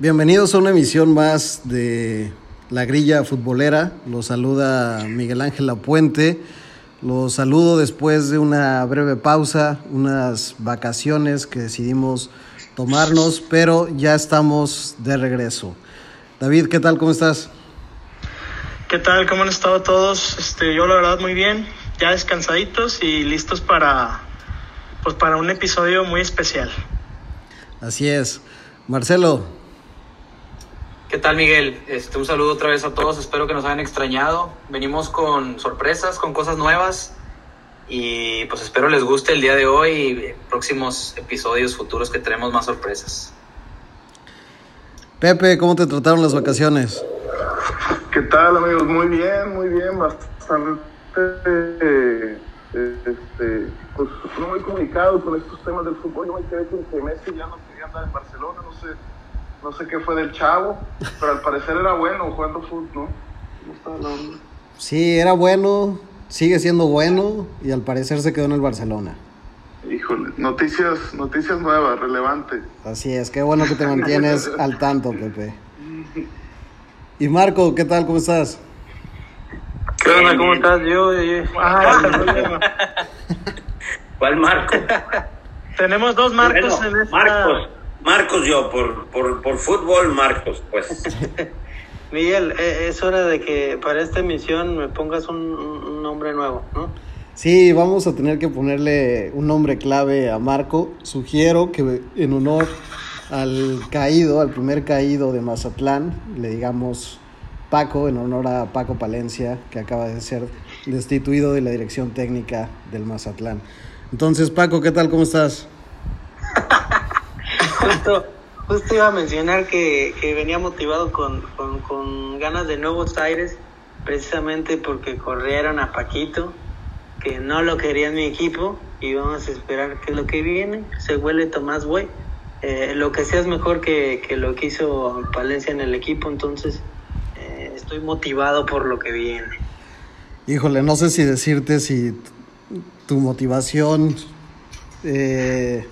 Bienvenidos a una emisión más de La Grilla Futbolera. Los saluda Miguel Ángel Lapuente. Los saludo después de una breve pausa, unas vacaciones que decidimos tomarnos, pero ya estamos de regreso. David, ¿qué tal? ¿Cómo estás? ¿Qué tal? ¿Cómo han estado todos? Este, yo la verdad muy bien, ya descansaditos y listos para, pues, para un episodio muy especial. Así es. Marcelo, ¿Qué tal, Miguel? Este, un saludo otra vez a todos. Espero que nos hayan extrañado. Venimos con sorpresas, con cosas nuevas. Y pues espero les guste el día de hoy y próximos episodios futuros que tenemos más sorpresas. Pepe, ¿cómo te trataron las vacaciones? ¿Qué tal, amigos? Muy bien, muy bien. Bastante. Eh, este, pues no muy comunicado con estos temas del fútbol. Yo me quedé con que Messi ya no quería andar en Barcelona, no sé no sé qué fue del chavo, pero al parecer era bueno jugando fútbol, ¿no? ¿Cómo está la onda? Sí, era bueno, sigue siendo bueno y al parecer se quedó en el Barcelona. Híjole, noticias, noticias nuevas, relevantes. Así es, qué bueno que te mantienes al tanto, Pepe. Y Marco, ¿qué tal? ¿Cómo estás? ¿Qué onda? ¿Cómo estás? Yo, yo. Ah, ¿Cuál Marco? Tenemos dos Marcos Bueno, en esta. Marcos. Marcos yo, por, por, por fútbol, Marcos, pues. Miguel, eh, es hora de que para esta emisión me pongas un, un nombre nuevo, ¿no? Sí, vamos a tener que ponerle un nombre clave a Marco. Sugiero que en honor al caído, al primer caído de Mazatlán, le digamos Paco, en honor a Paco Palencia, que acaba de ser destituido de la dirección técnica del Mazatlán. Entonces, Paco, ¿qué tal? ¿Cómo estás? Justo, justo iba a mencionar que, que venía motivado con, con, con ganas de nuevos aires, precisamente porque corrieron a Paquito, que no lo quería en mi equipo, y vamos a esperar qué es lo que viene. Se huele Tomás Boy. Eh, lo que sea es mejor que, que lo que hizo Palencia en el equipo, entonces eh, estoy motivado por lo que viene. Híjole, no sé si decirte si tu motivación eh,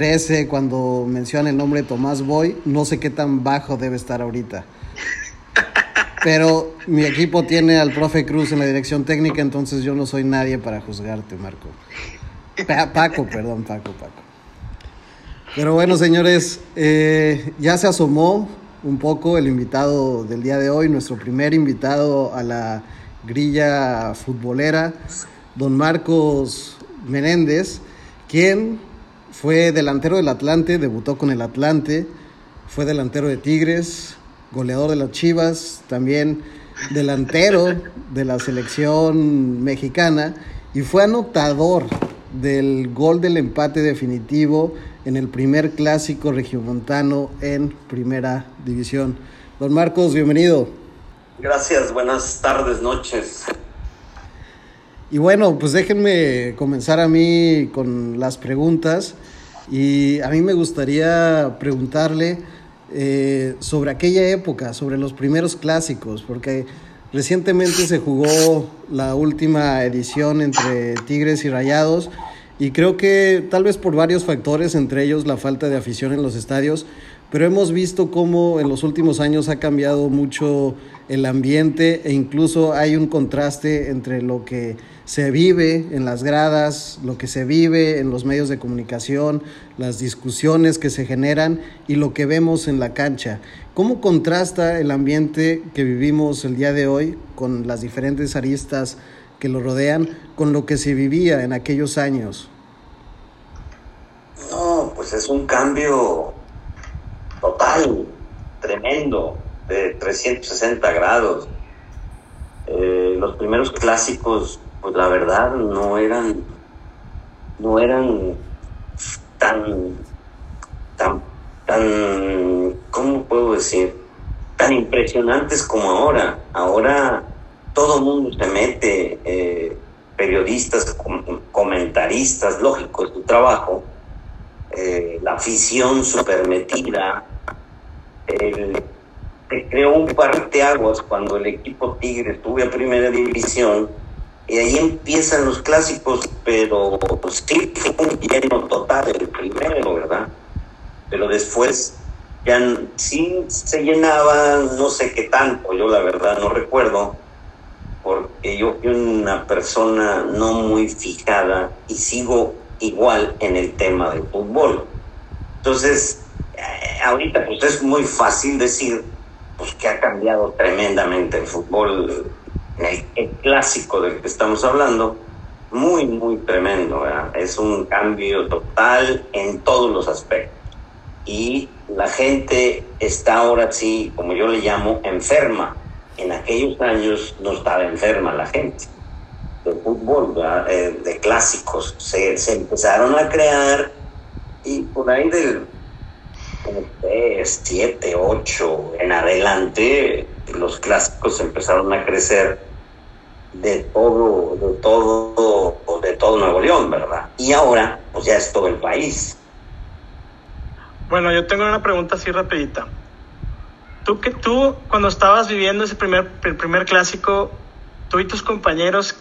crece cuando menciona el nombre de Tomás Boy. No sé qué tan bajo debe estar ahorita. Pero mi equipo tiene al profe Cruz en la dirección técnica, entonces yo no soy nadie para juzgarte, Marco. Pa- Paco, perdón, Paco, Paco. Pero bueno, señores, eh, ya se asomó un poco el invitado del día de hoy, nuestro primer invitado a la grilla futbolera, don Marcos Menéndez, quien fue delantero del Atlante, debutó con el Atlante, fue delantero de Tigres, goleador de las Chivas, también delantero de la selección mexicana y fue anotador del gol del empate definitivo en el primer clásico regiomontano en primera división. Don Marcos, bienvenido. Gracias, buenas tardes, noches. Y bueno, pues déjenme comenzar a mí con las preguntas. Y a mí me gustaría preguntarle eh, sobre aquella época, sobre los primeros clásicos, porque recientemente se jugó la última edición entre Tigres y Rayados. Y creo que tal vez por varios factores, entre ellos la falta de afición en los estadios, pero hemos visto cómo en los últimos años ha cambiado mucho el ambiente e incluso hay un contraste entre lo que se vive en las gradas, lo que se vive en los medios de comunicación, las discusiones que se generan y lo que vemos en la cancha. ¿Cómo contrasta el ambiente que vivimos el día de hoy con las diferentes aristas que lo rodean con lo que se vivía en aquellos años? No, pues es un cambio total, tremendo, de 360 grados. Eh, los primeros clásicos, pues la verdad, no eran, no eran tan, tan, tan, ¿cómo puedo decir? Tan impresionantes como ahora. Ahora todo mundo se mete, eh, periodistas, com- comentaristas, lógico, es tu trabajo, eh, la afición super metida, el- se creó un parteaguas cuando el equipo Tigre sube a primera división y ahí empiezan los clásicos, pero sí fue un lleno total el primero, ¿verdad? Pero después ya sí se llenaba, no sé qué tanto, yo la verdad no recuerdo, porque yo fui una persona no muy fijada y sigo igual en el tema del fútbol. Entonces, eh, ahorita pues es muy fácil decir pues que ha cambiado tremendamente el fútbol, el, el clásico del que estamos hablando, muy, muy tremendo. ¿verdad? Es un cambio total en todos los aspectos. Y la gente está ahora sí, como yo le llamo, enferma. En aquellos años no estaba enferma la gente de fútbol. Eh, de clásicos. Se, se empezaron a crear y por ahí del 7, 8 en adelante, los clásicos empezaron a crecer de todo, de todo, de todo Nuevo León, ¿verdad? Y ahora, pues ya es todo el país. Bueno, yo tengo una pregunta así rapidita. Tú que tú cuando estabas viviendo ese primer el primer clásico, tú y tus compañeros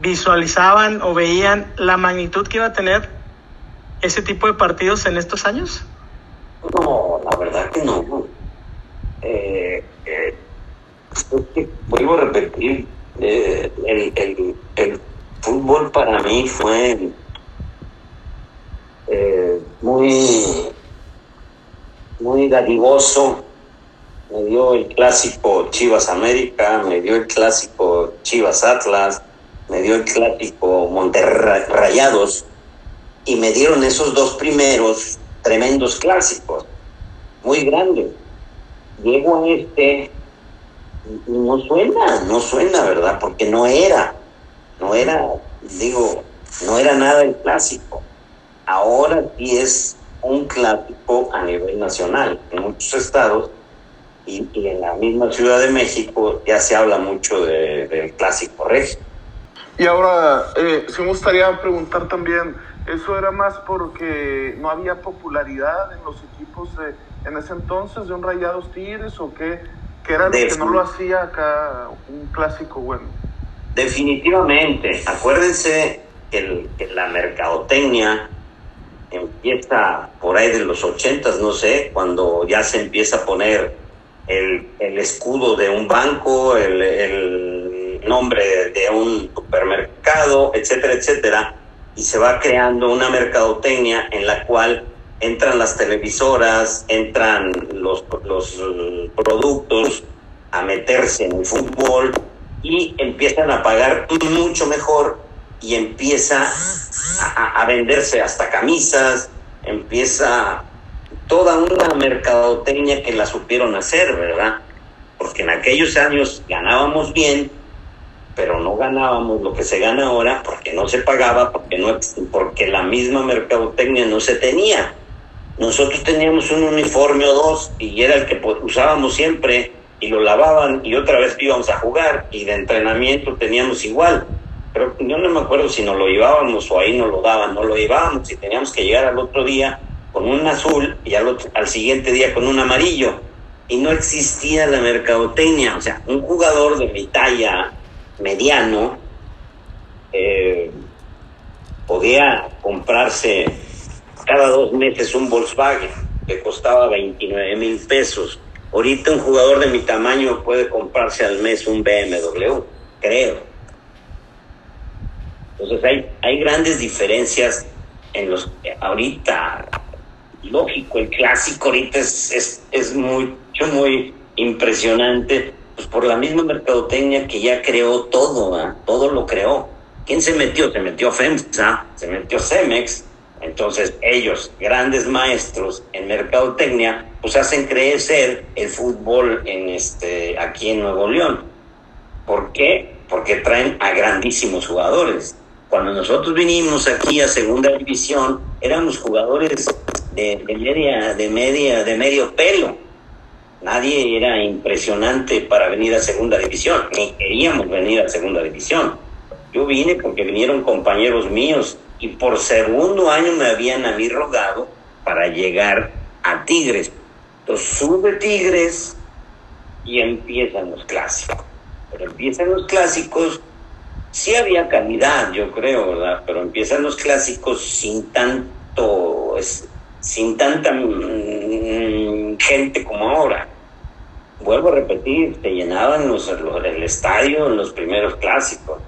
visualizaban o veían la magnitud que iba a tener ese tipo de partidos en estos años? No, la verdad que no. Eh, eh, vuelvo a repetir, eh, el, el, el fútbol para mí fue eh, muy, muy dadivoso. Me dio el clásico Chivas América, me dio el clásico Chivas Atlas, me dio el clásico Monterrey Rayados y me dieron esos dos primeros tremendos clásicos, muy grandes. Llego a este y no suena, no suena, ¿verdad? Porque no era, no era, digo, no era nada el clásico. Ahora sí es un clásico a nivel nacional. En muchos estados y, en la misma Ciudad de México ya se habla mucho de- del clásico regio. Y ahora, eh, sí me gustaría preguntar también, ¿eso era más porque no había popularidad en los equipos de, en ese entonces de un Rayados Tigres o qué? ¿Qué era lo que no lo hacía acá un clásico bueno? Definitivamente, acuérdense que, el- que la mercadotecnia empieza por ahí de los ochentas, no sé, cuando ya se empieza a poner el, el escudo de un banco, el, el nombre de un supermercado, etcétera, etcétera, y se va creando una mercadotecnia en la cual entran las televisoras, entran los, los eh, productos a meterse en el fútbol y empiezan a pagar mucho mejor y empieza a, a- a venderse hasta camisas, empieza toda una mercadotecnia que la supieron hacer, ¿verdad? Porque en aquellos años ganábamos bien, pero no ganábamos lo que se gana ahora porque no se pagaba, porque, no, porque la misma mercadotecnia no se tenía. Nosotros teníamos un uniforme o dos y era el que usábamos siempre y lo lavaban y otra vez íbamos a jugar y de entrenamiento teníamos igual. Pero yo no me acuerdo si nos lo llevábamos o ahí nos lo daban, no lo llevábamos y teníamos que llegar al otro día con un azul y al, otro- al siguiente día con un amarillo. Y no existía la mercadotecnia, o sea, un jugador de mi talla mediano eh, podía comprarse cada dos meses un Volkswagen que costaba 29 mil pesos. Ahorita un jugador de mi tamaño puede comprarse al mes un BMW, creo. Entonces hay, hay grandes diferencias en los ahorita, lógico, el clásico ahorita es, es, es mucho, muy impresionante, pues por la misma mercadotecnia que ya creó todo, todo lo creó. ¿Quién se metió? Se metió FEMSA, se metió Cemex, entonces ellos, grandes maestros en mercadotecnia, pues hacen crecer el fútbol en este, aquí en Nuevo León. ¿Por qué? Porque traen a grandísimos jugadores. Cuando nosotros vinimos aquí a segunda división, éramos jugadores de, de media, de media, de medio pelo. Nadie era impresionante para venir a segunda división, ni queríamos venir a segunda división. Yo vine porque vinieron compañeros míos y por segundo año me habían a mí rogado para llegar a Tigres. Entonces sube Tigres y empiezan los clásicos. Pero empiezan los clásicos, sí había calidad, yo creo, ¿verdad? Pero empiezan los clásicos sin tanto, sin tanta mm, gente como ahora. Vuelvo a repetir, te llenaban los, el estadio en los primeros clásicos,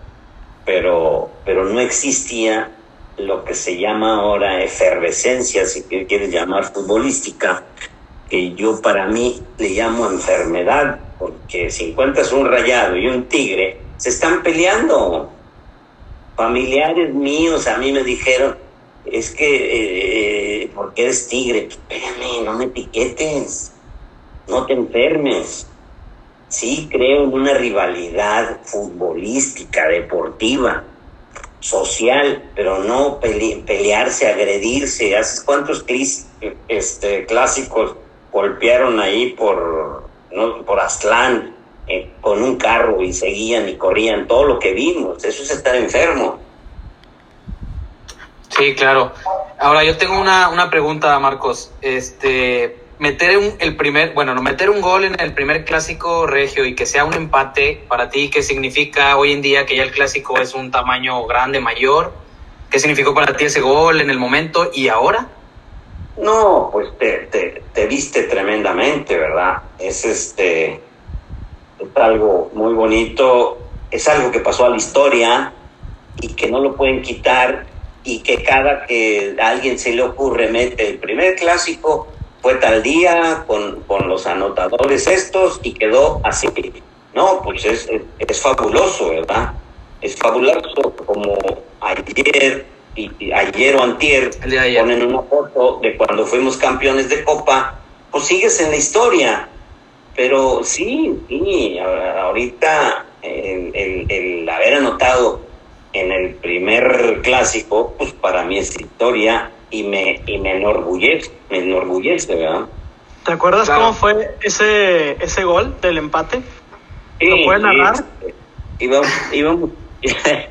pero, pero no existía lo que se llama ahora efervescencia, si quieres llamar futbolística, que yo para mí le llamo enfermedad, porque si encuentras un rayado y un tigre, se están peleando. Familiares míos a mí me dijeron, es que, eh, porque eres tigre? Espérame, no me piquetes, no te enfermes. Sí creo en una rivalidad futbolística, deportiva, social, pero no pelearse, agredirse. ¿Hace cuántos este, clásicos golpearon ahí por, no, por Aztlán eh, con un carro y seguían y corrían? Todo lo que vimos, eso es estar enfermo. Sí, claro. Ahora yo tengo una, una pregunta, Marcos. Este, meter un, el primer, bueno, no meter un gol en el primer clásico regio y que sea un empate para ti, ¿qué significa hoy en día que ya el clásico es un tamaño grande, mayor? ¿Qué significó para ti ese gol en el momento y ahora? No, pues te, te, te viste tremendamente, ¿verdad? Es este, es algo muy bonito, es algo que pasó a la historia y que no lo pueden quitar y que cada que a alguien se le ocurre mete el primer clásico fue tal día con, con los anotadores estos y quedó así. No, pues es, es, fabuloso, ¿verdad? Es fabuloso como ayer, y, ayer o antier ponen una foto de cuando fuimos campeones de Copa, pues sigues en la historia. Pero sí, sí, ahorita el, el, el haber anotado en el primer clásico, pues para mí es historia y me, y me enorgullece, me enorgullece, ¿verdad? ¿Te acuerdas cómo fue ese, ese gol del empate? ¿Lo puedes narrar? íbamos, íbamos,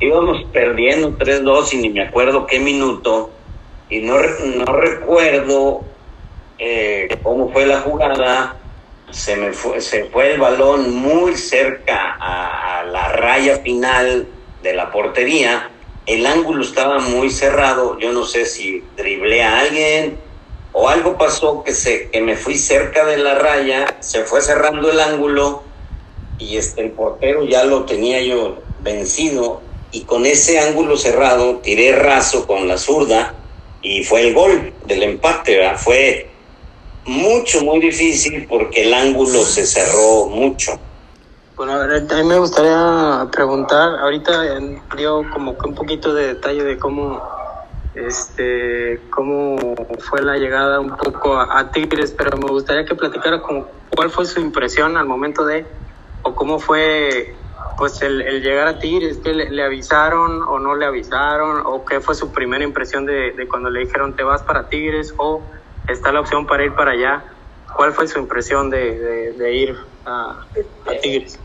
íbamos perdiendo 3-2 y ni me acuerdo qué minuto. Y no, no recuerdo eh, cómo fue la jugada. Se me fue, se fue el balón muy cerca a, a la raya final de la portería, el ángulo estaba muy cerrado, yo no sé si driblé a alguien o algo pasó que, se, que me fui cerca de la raya, se fue cerrando el ángulo y este, el portero ya lo tenía yo vencido y con ese ángulo cerrado tiré raso con la zurda y fue el gol del empate, fue mucho, muy difícil porque el ángulo se cerró mucho. Bueno, a, mí me gustaría preguntar, ahorita dio como que un poquito de detalle de cómo este cómo fue la llegada un poco a, Tigres, pero me gustaría que platicara como cuál fue su impresión al momento de, o cómo fue pues el, llegar a Tigres, que le, avisaron o no le avisaron, o qué fue su primera impresión de, de cuando le dijeron te vas para Tigres o está la opción para ir para allá. ¿Cuál fue su impresión de, de, ir a, a Tigres?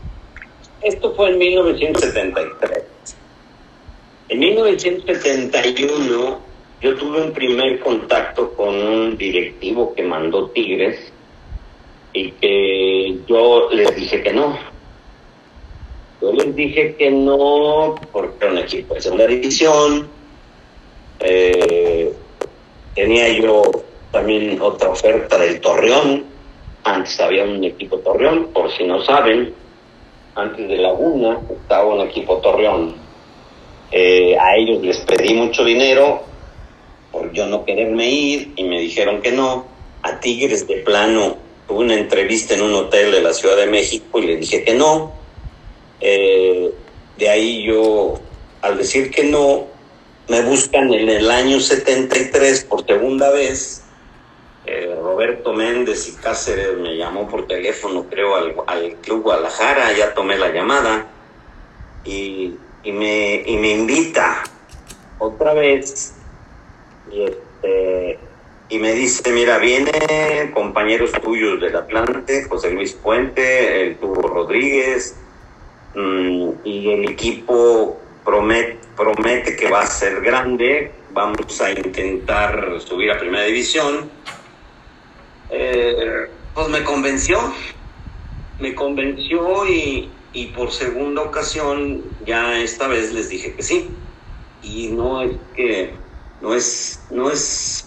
Esto fue en 1973. En 1971 yo tuve un primer contacto con un directivo que mandó Tigres y que yo les dije que no. Yo les dije que no porque era un equipo de segunda división. Eh, tenía yo también otra oferta del Torreón. Antes había un equipo Torreón, por si no saben antes de Laguna, estaba un equipo Torreón. Eh, a ellos les pedí mucho dinero por yo no quererme ir y me dijeron que no. A Tigres de plano tuve una entrevista en un hotel de la Ciudad de México y le dije que no. Eh, de ahí yo, al decir que no, me buscan en el año 73 por segunda vez eh, Roberto Méndez y Cáceres me llamó por teléfono, creo, al, al Club Guadalajara, ya tomé la llamada. Y, y, me, y me invita otra vez y, este, me dice, mira, vienen compañeros tuyos del Atlante, José Luis Puente, el Tubo Rodríguez, mm, y el equipo promete, promete que va a ser grande, vamos a intentar subir a Primera División eh, pues me convenció, me convenció y, y por segunda ocasión ya esta vez les dije que sí. Y no es que, no es, no es,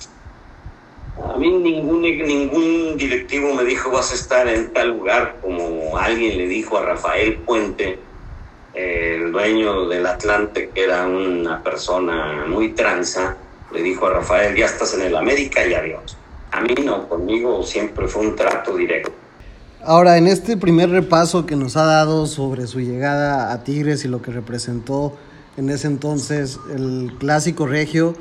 a mí ningún, ningún directivo me dijo vas a estar en tal lugar como alguien le dijo a Rafael Puente, el dueño del Atlante, que era una persona muy tranza, le dijo a Rafael, ya estás en el América y adiós. A mí no, conmigo siempre fue un trato directo. Ahora, en este primer repaso que nos ha dado sobre su llegada a Tigres y lo que representó en ese entonces el clásico regio,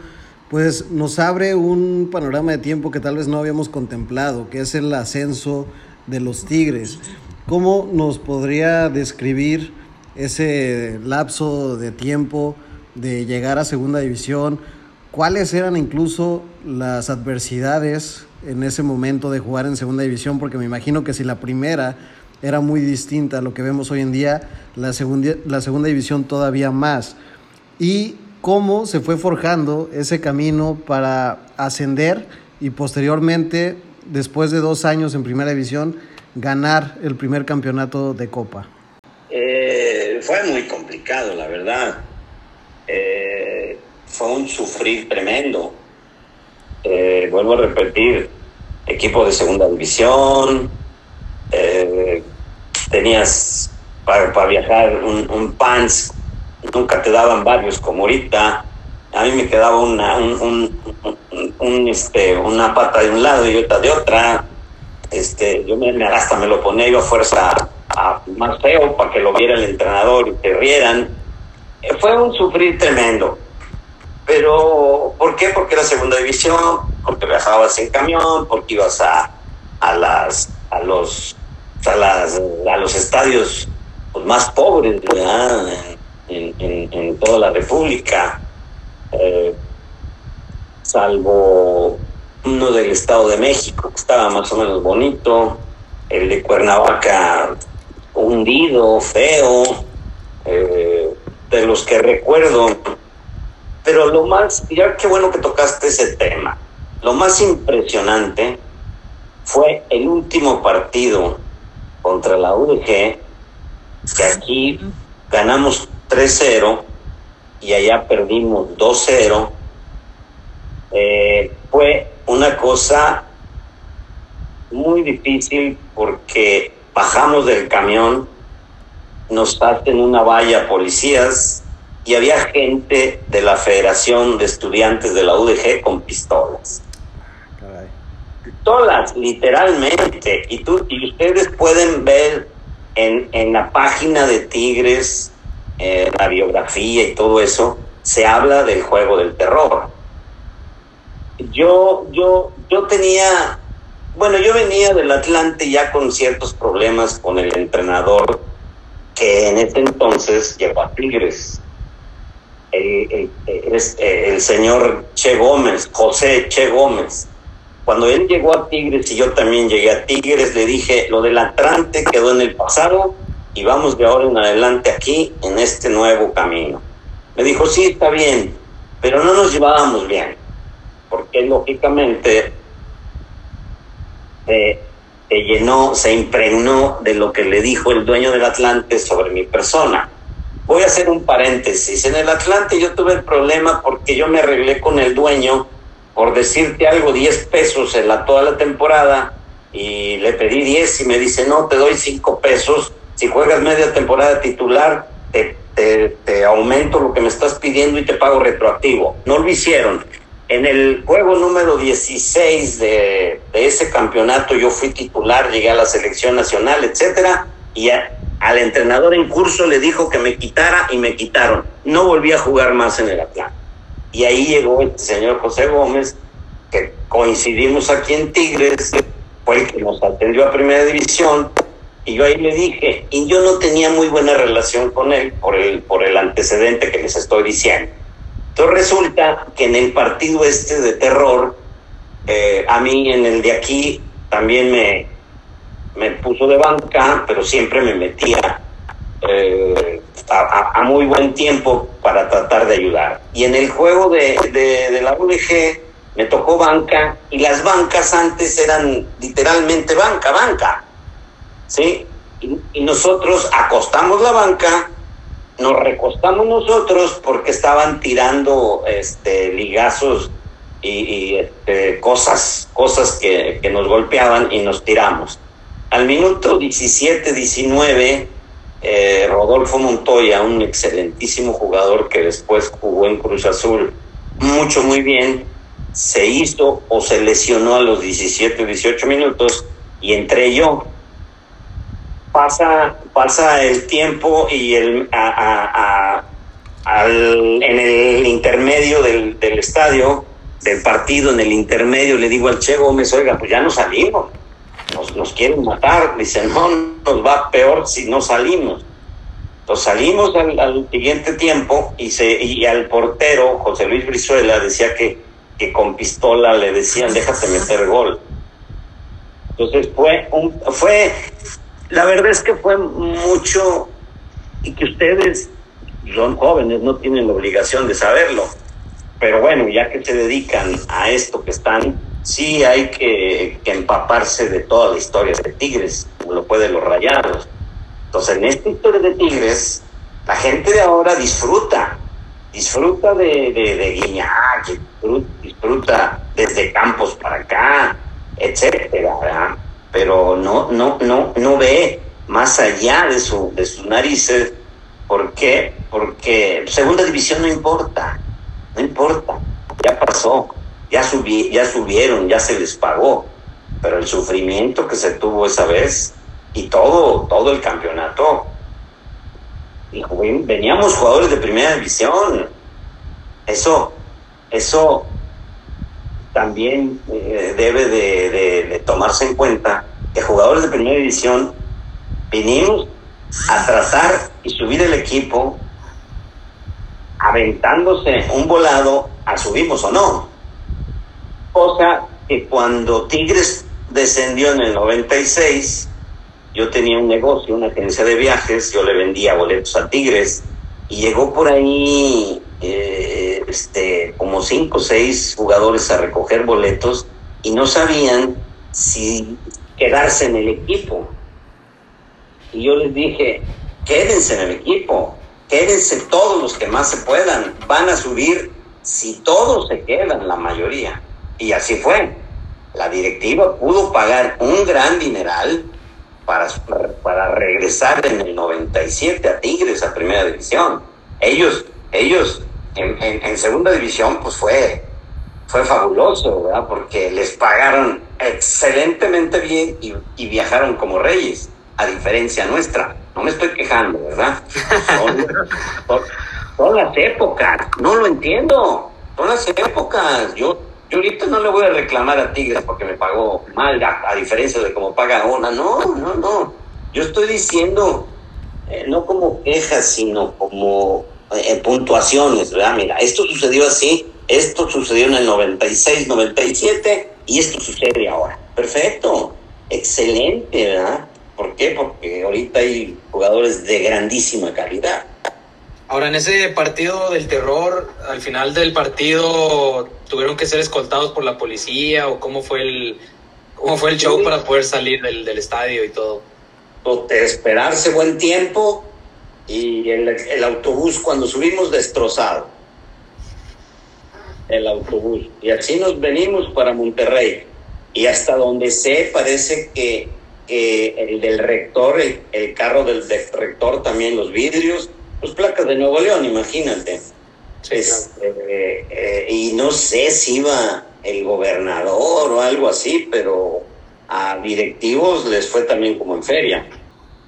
pues nos abre un panorama de tiempo que tal vez no habíamos contemplado, que es el ascenso de los Tigres. ¿Cómo nos podría describir ese lapso de tiempo de llegar a segunda división? ¿Cuáles eran incluso las adversidades en ese momento de jugar en segunda división? Porque me imagino que si la primera era muy distinta a lo que vemos hoy en día, la segunda, la segunda división todavía más. Y cómo se fue forjando ese camino para ascender y posteriormente, después de dos años en primera división, ganar el primer campeonato de Copa. Eh, fue muy complicado, la verdad. Eh, fue un sufrir tremendo. Eh, vuelvo a repetir, equipo de segunda división, tenías para, viajar un, un pants nunca te daban varios como ahorita. A mí me quedaba una, un, un, este, una pata de un lado y otra de otra. Este, yo me, hasta me lo ponía yo a fuerza a, más feo para que lo viera el entrenador y te rieran. Eh, fue un sufrir tremendo. Pero, ¿por qué? Porque era segunda división, porque viajabas en camión, porque ibas a, a las, a los, a los estadios pues, más pobres, en, toda la República, eh, salvo uno del Estado de México, que estaba más o menos bonito, el de Cuernavaca hundido, feo, eh, de los que recuerdo. Pero lo más, ya qué bueno que tocaste ese tema, lo más impresionante fue el último partido contra la UDG, que aquí ganamos 3-0 y allá perdimos 2-0, eh, fue una cosa muy difícil porque bajamos del camión, nos hacen una valla policías y había gente de la Federación de Estudiantes de la UDG con pistolas. Todas, literalmente. Y, tú, y ustedes pueden ver en, en la página de Tigres eh, la biografía y todo eso, se habla del juego del terror. Yo, yo, yo tenía, bueno, yo venía del Atlante ya con ciertos problemas con el entrenador que en ese entonces llegó a Tigres. El, el, señor Che Gómez, José Che Gómez. Cuando él llegó a Tigres y yo también llegué a Tigres, le dije, lo del Atlante quedó en el pasado, y vamos de ahora en adelante aquí en este nuevo camino. Me dijo, sí, está bien, pero no nos llevábamos bien, porque lógicamente se, llenó, se impregnó de lo que le dijo el dueño del Atlante sobre mi persona. Voy a hacer un paréntesis. En el Atlante yo tuve el problema porque yo me arreglé con el dueño por decirte algo, 10 pesos en toda la temporada y le pedí 10 y me dice, no, te doy 5 pesos si juegas media temporada titular, te, aumento lo que me estás pidiendo y te pago retroactivo. No lo hicieron. En el juego número 16 de, de ese campeonato yo fui titular, llegué a la selección nacional, etcétera, y al entrenador en curso le dijo que me quitara y me quitaron. No volví a jugar más en el Atlanta. Y ahí llegó el señor José Gómez, que coincidimos aquí en Tigres, fue el que nos atendió a Primera División, y yo ahí le dije, y yo no tenía muy buena relación con él por el, por el antecedente que les estoy diciendo. Entonces resulta que en el partido este de terror, eh, a mí en el de aquí también me, me puso de banca, pero siempre me metía eh, a, muy buen tiempo para tratar de ayudar. Y en el juego de, de, la UDG me tocó banca y las bancas antes eran literalmente banca, banca ¿sí? Y, nosotros acostamos la banca, nos recostamos nosotros porque estaban tirando este, ligazos y, este, cosas, cosas que, que nos golpeaban y nos tiramos. Al minuto 17, 19, eh, Rodolfo Montoya, un excelentísimo jugador que después jugó en Cruz Azul, mucho, muy bien, se hizo o se lesionó a los 17, 18 minutos y entré yo. Pasa, pasa el tiempo y el, a, al, en el intermedio del, del, estadio, del partido, en el intermedio, le digo al Che Gómez, oiga, pues ya no salimos, nos, nos quieren matar. Dice, no, nos va peor si no salimos. Entonces salimos al, al siguiente tiempo y, se, y al portero, José Luis Brizuela, decía que, que con pistola le decían, déjate meter gol. Entonces fue, un, fue, la verdad es que fue mucho, y que ustedes son jóvenes, no tienen la obligación de saberlo. Pero bueno, ya que se dedican a esto que están, sí hay que, empaparse de toda la historia de Tigres, como lo puede los rayados. Entonces, en esta historia de Tigres, la gente de ahora disfruta, disfruta de, de, de Guiñac, disfruta, desde Campos para acá, etcétera. Pero no, no, no, no ve más allá de, su, de sus narices. ¿Por qué? Porque segunda división no importa, no importa, ya pasó, ya, subí, ya subieron, ya se les pagó, pero el sufrimiento que se tuvo esa vez y todo, todo el campeonato, veníamos jugadores de primera división, eso, eso también eh, debe de, tomarse en cuenta que jugadores de primera división vinimos a tratar y subir el equipo aventándose un volado a subimos o no. Cosa que cuando Tigres descendió en el 96, yo tenía un negocio, una agencia de viajes, yo le vendía boletos a Tigres y llegó por ahí eh, este, como cinco o seis jugadores a recoger boletos y no sabían si quedarse en el equipo. Y yo les dije, quédense en el equipo, quédense todos los que más se puedan, van a subir si todos se quedan, la mayoría. Y así fue. La directiva pudo pagar un gran dineral para, para regresar en el 97 a Tigres a primera división. Ellos, ellos en, en, segunda división, pues fue, fue fabuloso, ¿verdad? Porque les pagaron excelentemente bien y, viajaron como reyes, a diferencia nuestra. No me estoy quejando, ¿verdad? Son, son las épocas, no lo entiendo. Son las épocas. Yo yo ahorita no le voy a reclamar a Tigres porque me pagó mal, a, diferencia de cómo paga una. No, no, no. Yo estoy diciendo, eh, no como quejas, sino como eh, puntuaciones, ¿verdad? Mira, esto sucedió así, esto sucedió en el 96, 97 y esto sucede ahora. Perfecto, excelente, ¿verdad? ¿Por qué? Porque ahorita hay jugadores de grandísima calidad. Ahora, en ese partido del terror, al final del partido, ¿tuvieron que ser escoltados por la policía o cómo fue el, cómo fue el show para poder salir del, del estadio y todo? Esperarse buen tiempo y el, el autobús cuando subimos destrozado. El autobús. Y así nos venimos para Monterrey. Y hasta donde sé, parece que, el del rector, el, carro del, rector también, los vidrios, pues placas de Nuevo León, imagínate. Sí, es, claro. eh, eh, y no sé si iba el gobernador o algo así, pero a directivos les fue también como en feria.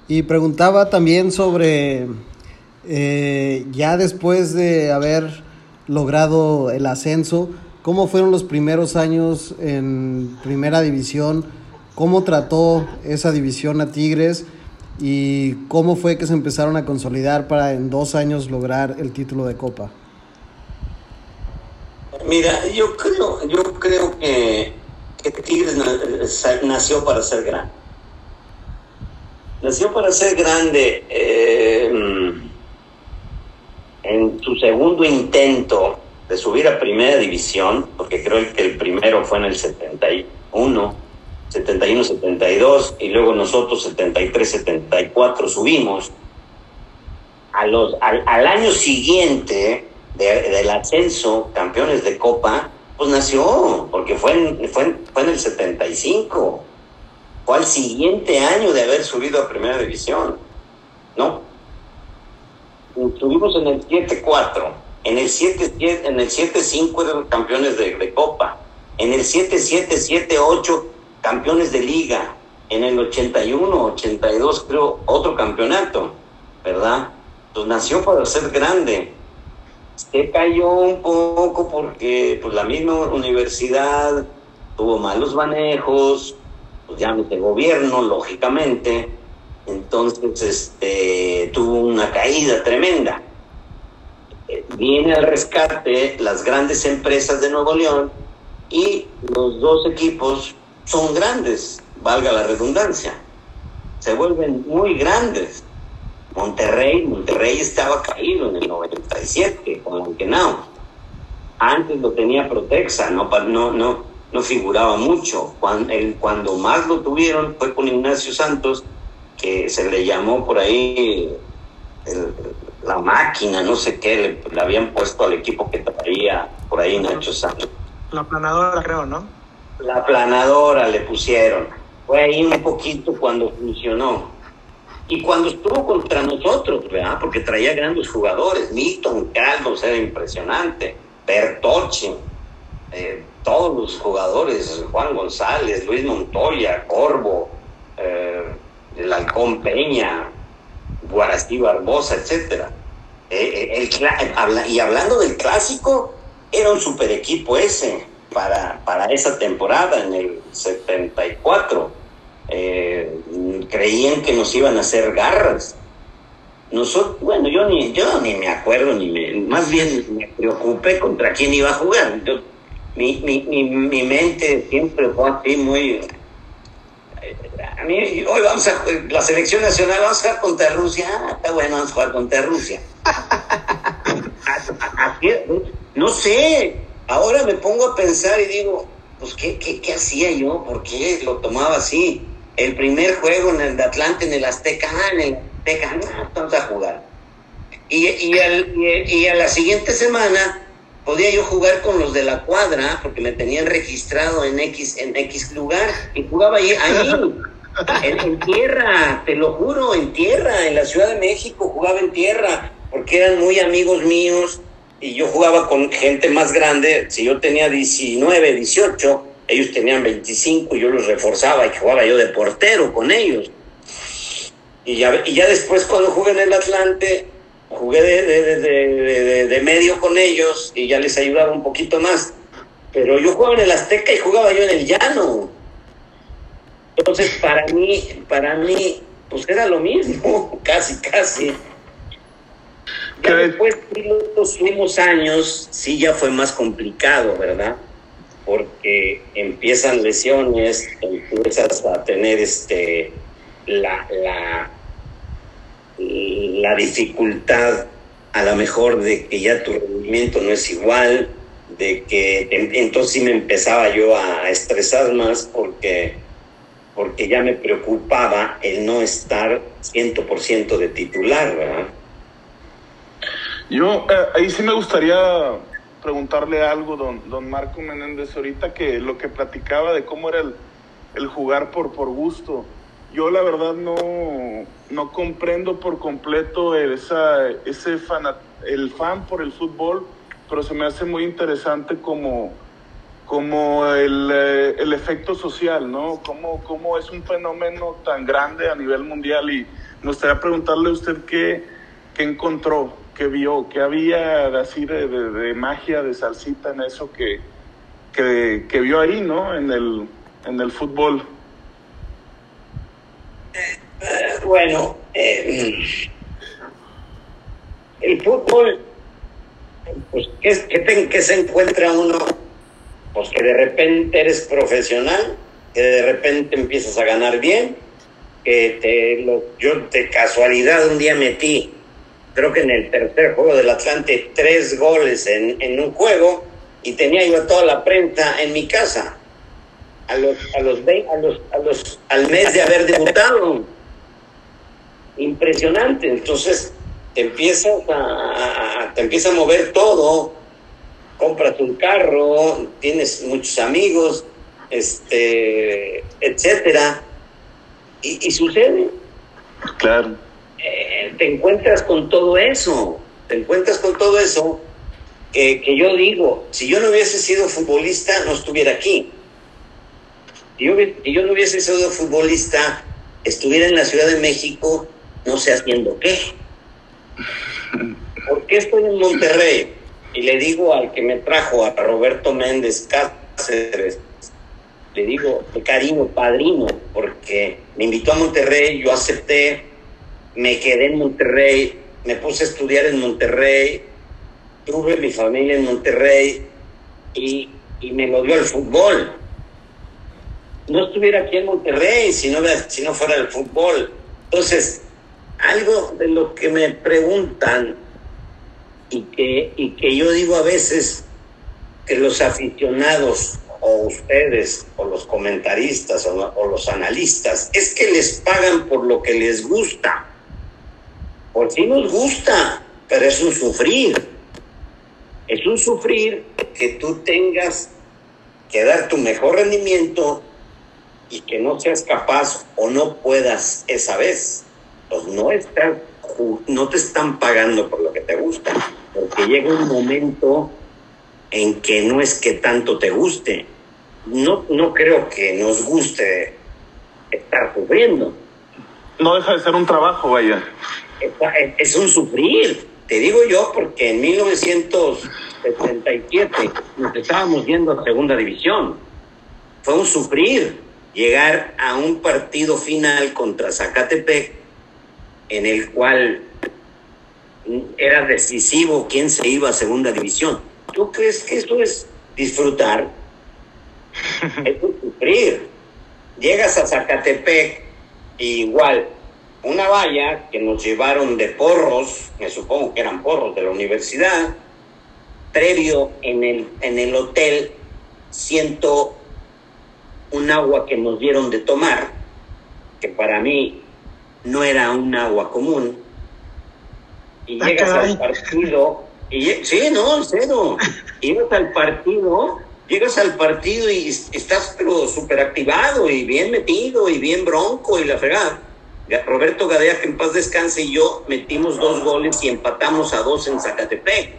Y preguntaba también sobre, eh, ya después de haber logrado el ascenso, ¿cómo fueron los primeros años en primera división? ¿Cómo trató esa división a Tigres? y cómo fue que se empezaron a consolidar para en dos años lograr el título de Copa. Mira, yo creo, yo creo que, Tigres nació para ser grande. Nació para ser grande eh, en su segundo intento de subir a primera división, porque creo que el primero fue en el 71 71-72 y luego nosotros 73-74 subimos. A los, al, al año siguiente de, del ascenso, campeones de Copa, Pues nació, porque fue en, fue, fue en el 75. Fue al siguiente año de haber subido a Primera División. ¿No? Estuvimos en el 7-4. En el 7-5 en el 7-5 eran campeones de, de Copa. En el 7-7, 7-8 campeones de liga. En el 81, 82 creo otro campeonato, ¿verdad? Entonces nació para ser grande. Se cayó un poco porque pues, la misma universidad tuvo malos manejos, pues llámate gobierno, lógicamente. Entonces este, tuvo una caída tremenda. Viene al rescate las grandes empresas de Nuevo León y los dos equipos son grandes, valga la redundancia. Se vuelven muy grandes. Monterrey, Monterrey estaba caído en el 97 con Lankenau. Antes lo tenía Protexa, no, no, no, no figuraba mucho. Cuando, el, cuando más lo tuvieron fue con Ignacio Santos, que se le llamó por ahí el, la máquina, no sé qué, le, le, habían puesto al equipo que traía por ahí Nacho Santos. La planadora, creo, ¿no? La planadora le pusieron. Fue ahí un poquito cuando funcionó. Y cuando estuvo contra nosotros, ¿verdad? Porque traía grandes jugadores. Milton Carlos era impresionante. Bertocci, eh, todos los jugadores, Juan González, Luis Montoya, Corvo, eh, el Halcón Peña, Guarastí Barbosa, etcétera. Eh, el, y hablando del clásico, era un super equipo ese para, para esa temporada, en el 74. Eh, creían que nos iban a hacer garras. Nosotros, bueno, yo ni, yo ni me acuerdo, ni me, más bien me preocupé contra quién iba a jugar. Yo, mi, mi, mi, mi mente siempre fue así muy... A mí, hoy vamos a la selección nacional, vamos a jugar contra Rusia. Ah, está bueno, vamos a jugar contra Rusia. no sé, ahora me pongo a pensar y digo, pues, ¿qué, qué, qué hacía yo? ¿Por qué lo tomaba así? El primer juego en el de Atlante, en el Azteca, ah, en el Azteca, no, vamos a jugar. Y, y, al, y, y, a la siguiente semana podía yo jugar con los de la cuadra, porque me tenían registrado en X, en X lugar, y jugaba ahí, ahí en, en tierra, te lo juro, en tierra, en la Ciudad de México jugaba en tierra, porque eran muy amigos míos, y yo jugaba con gente más grande, si yo tenía 19, 18, ellos tenían 25, yo los reforzaba y jugaba yo de portero con ellos. Y ya, y ya después cuando jugué en el Atlante, jugué de, de, de, de, medio con ellos y ya les ayudaba un poquito más. Pero yo jugaba en el Azteca y jugaba yo en el Llano. Entonces, para mí, para mí, pues era lo mismo, casi, casi. Ya después de los últimos años, sí ya fue más complicado, ¿verdad? Porque empiezan lesiones, empiezas a tener este la, la, la dificultad a lo mejor de que ya tu rendimiento no es igual, de que entonces sí me empezaba yo a estresar más porque, porque ya me preocupaba el no estar 100% de titular, ¿verdad? Yo eh, ahí sí me gustaría preguntarle algo, don, don Marco Menéndez, ahorita que lo que platicaba de cómo era el, el jugar por, por gusto. Yo la verdad no, no comprendo por completo esa, ese fan, el fan por el fútbol, pero se me hace muy interesante como, como el, eh, el efecto social, ¿no? Cómo, cómo es un fenómeno tan grande a nivel mundial y me gustaría preguntarle a usted qué, qué encontró, qué vio, qué había así de, de, de magia, de salsita en eso que, que, que vio ahí, ¿no? En el, en el fútbol. Bueno, eh, el fútbol, pues, ¿qué, ¿qué, se encuentra uno? Pues que de repente eres profesional, que de repente empiezas a ganar bien, que te, lo, yo de casualidad un día metí, creo que en el tercer juego del Atlante, tres goles en, en un juego y tenía yo toda la prensa en mi casa. A los, a los, a los, a los, al mes de haber debutado impresionante. Entonces te empiezas a, te empieza a mover todo compras un carro, tienes muchos amigos, este, etcétera, y, y sucede. Claro. Eh, te encuentras con todo eso, te encuentras con todo eso que, que yo digo, si yo no hubiese sido futbolista, no estuviera aquí. Si yo, si yo no hubiese sido futbolista, estuviera en la Ciudad de México, no sé haciendo qué. ¿Por qué estoy en Monterrey? Y le digo al que me trajo, a Roberto Méndez Cáceres, le digo de cariño, padrino, porque me invitó a Monterrey, yo acepté, me quedé en Monterrey, me puse a estudiar en Monterrey, tuve mi familia en Monterrey y, y me lo dio el fútbol. No estuviera aquí en Monterrey si no, si no fuera el fútbol. Entonces, algo de lo que me preguntan y que, y que yo digo a veces que los aficionados o ustedes o los comentaristas o, o los analistas es que les pagan por lo que les gusta. Por si nos gusta, pero es un sufrir. Es un sufrir que tú tengas que dar tu mejor rendimiento y que no seas capaz o no puedas esa vez. Pues no, están, no te están pagando por lo que te gusta, porque llega un momento en que no es que tanto te guste. No, no creo que nos guste estar sufriendo. No deja de ser un trabajo, vaya. Es un sufrir. Te digo yo porque en 1977 nos estábamos yendo a segunda división. Fue un sufrir llegar a un partido final contra Zacatepec en el cual era decisivo quién se iba a segunda división. ¿Tú crees que esto es disfrutar? es un sufrir. Llegas a Zacatepec y igual una valla que nos llevaron de porros, me supongo que eran porros de la universidad, previo en el, en el hotel siento un agua que nos dieron de tomar, que para mí no era un agua común, y Ah, llegas al partido, y sí, no, serio, llegas al partido, llegas al partido y estás pero súper activado y bien metido y bien bronco y la fregada. Roberto Gadea, que en paz descanse, y yo metimos dos goles y empatamos a dos en Zacatepec.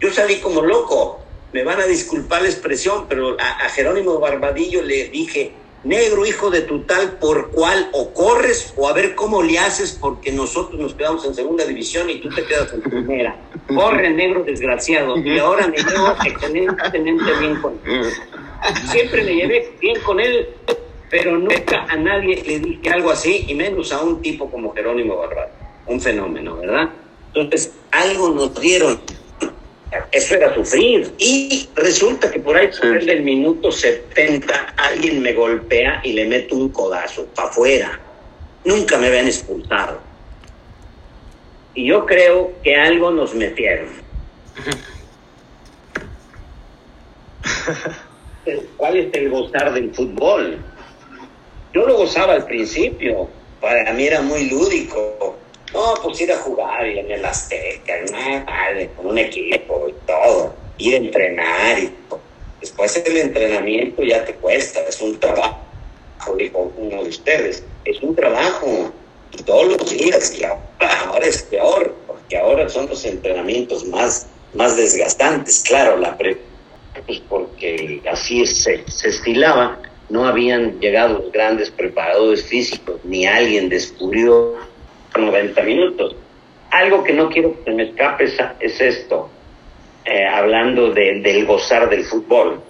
Yo salí como loco. Me van a disculpar la expresión, pero a, a Jerónimo Barbadillo le dije, negro hijo de tu tal por cual o corres o a ver cómo le haces porque nosotros nos quedamos en segunda división y tú te quedas en primera. Corre, negro desgraciado. Y ahora me llevo excelentemente bien con él. Siempre me llevé bien con él, pero nunca a nadie le dije algo así, y menos a un tipo como Jerónimo Barbadillo. Un fenómeno, ¿verdad? Entonces, algo nos dieron. Eso era sufrir. Y resulta que por ahí, el del minuto 70, alguien me golpea y le meto un codazo para afuera. Nunca me habían expulsado. Y yo creo que algo nos metieron. ¿Cuál es el gozar del fútbol? Yo lo gozaba al principio. Para mí era muy lúdico. No, pues ir a jugar y en el Azteca, ¿no? Vale, con un equipo y todo, ir a entrenar y. Después el entrenamiento ya te cuesta, es un trabajo, dijo uno de ustedes, es un trabajo y todos los días y ahora, ahora es peor, porque ahora son los entrenamientos más, más desgastantes. Claro, la pre pues porque así se, se estilaba, no habían llegado los grandes preparadores físicos, ni alguien descubrió 90 minutos. Algo que no quiero que me escape es, es esto, eh, hablando de, del gozar del fútbol.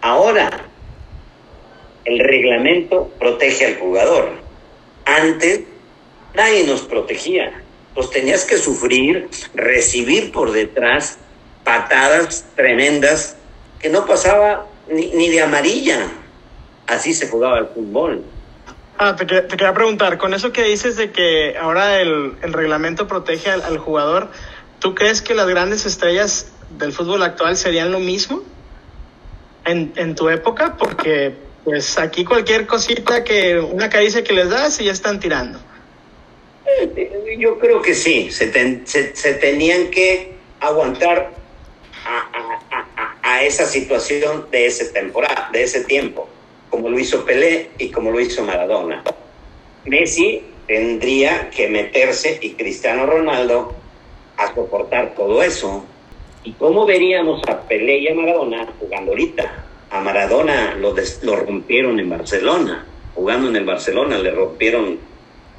Ahora, el reglamento protege al jugador. Antes, nadie nos protegía. Pues tenías que sufrir, recibir por detrás patadas tremendas que no pasaba ni, ni de amarilla. Así se jugaba el fútbol. Ah, te, que- te quería preguntar, con eso que dices de que ahora el, el reglamento protege al, al jugador, ¿tú crees que las grandes estrellas del fútbol actual serían lo mismo en, en tu época? Porque pues aquí cualquier cosita que, una caricia que les das y ya están tirando. Eh, Yo creo que sí, se, ten- se, se tenían que aguantar a, a- a- a- a esa situación de ese temporada, de ese tiempo, como lo hizo Pelé y como lo hizo Maradona. Messi tendría que meterse y Cristiano Ronaldo a soportar todo eso. ¿Y cómo veríamos a Pelé y a Maradona jugando ahorita? A Maradona lo, rompieron en Barcelona, jugando en el Barcelona, le rompieron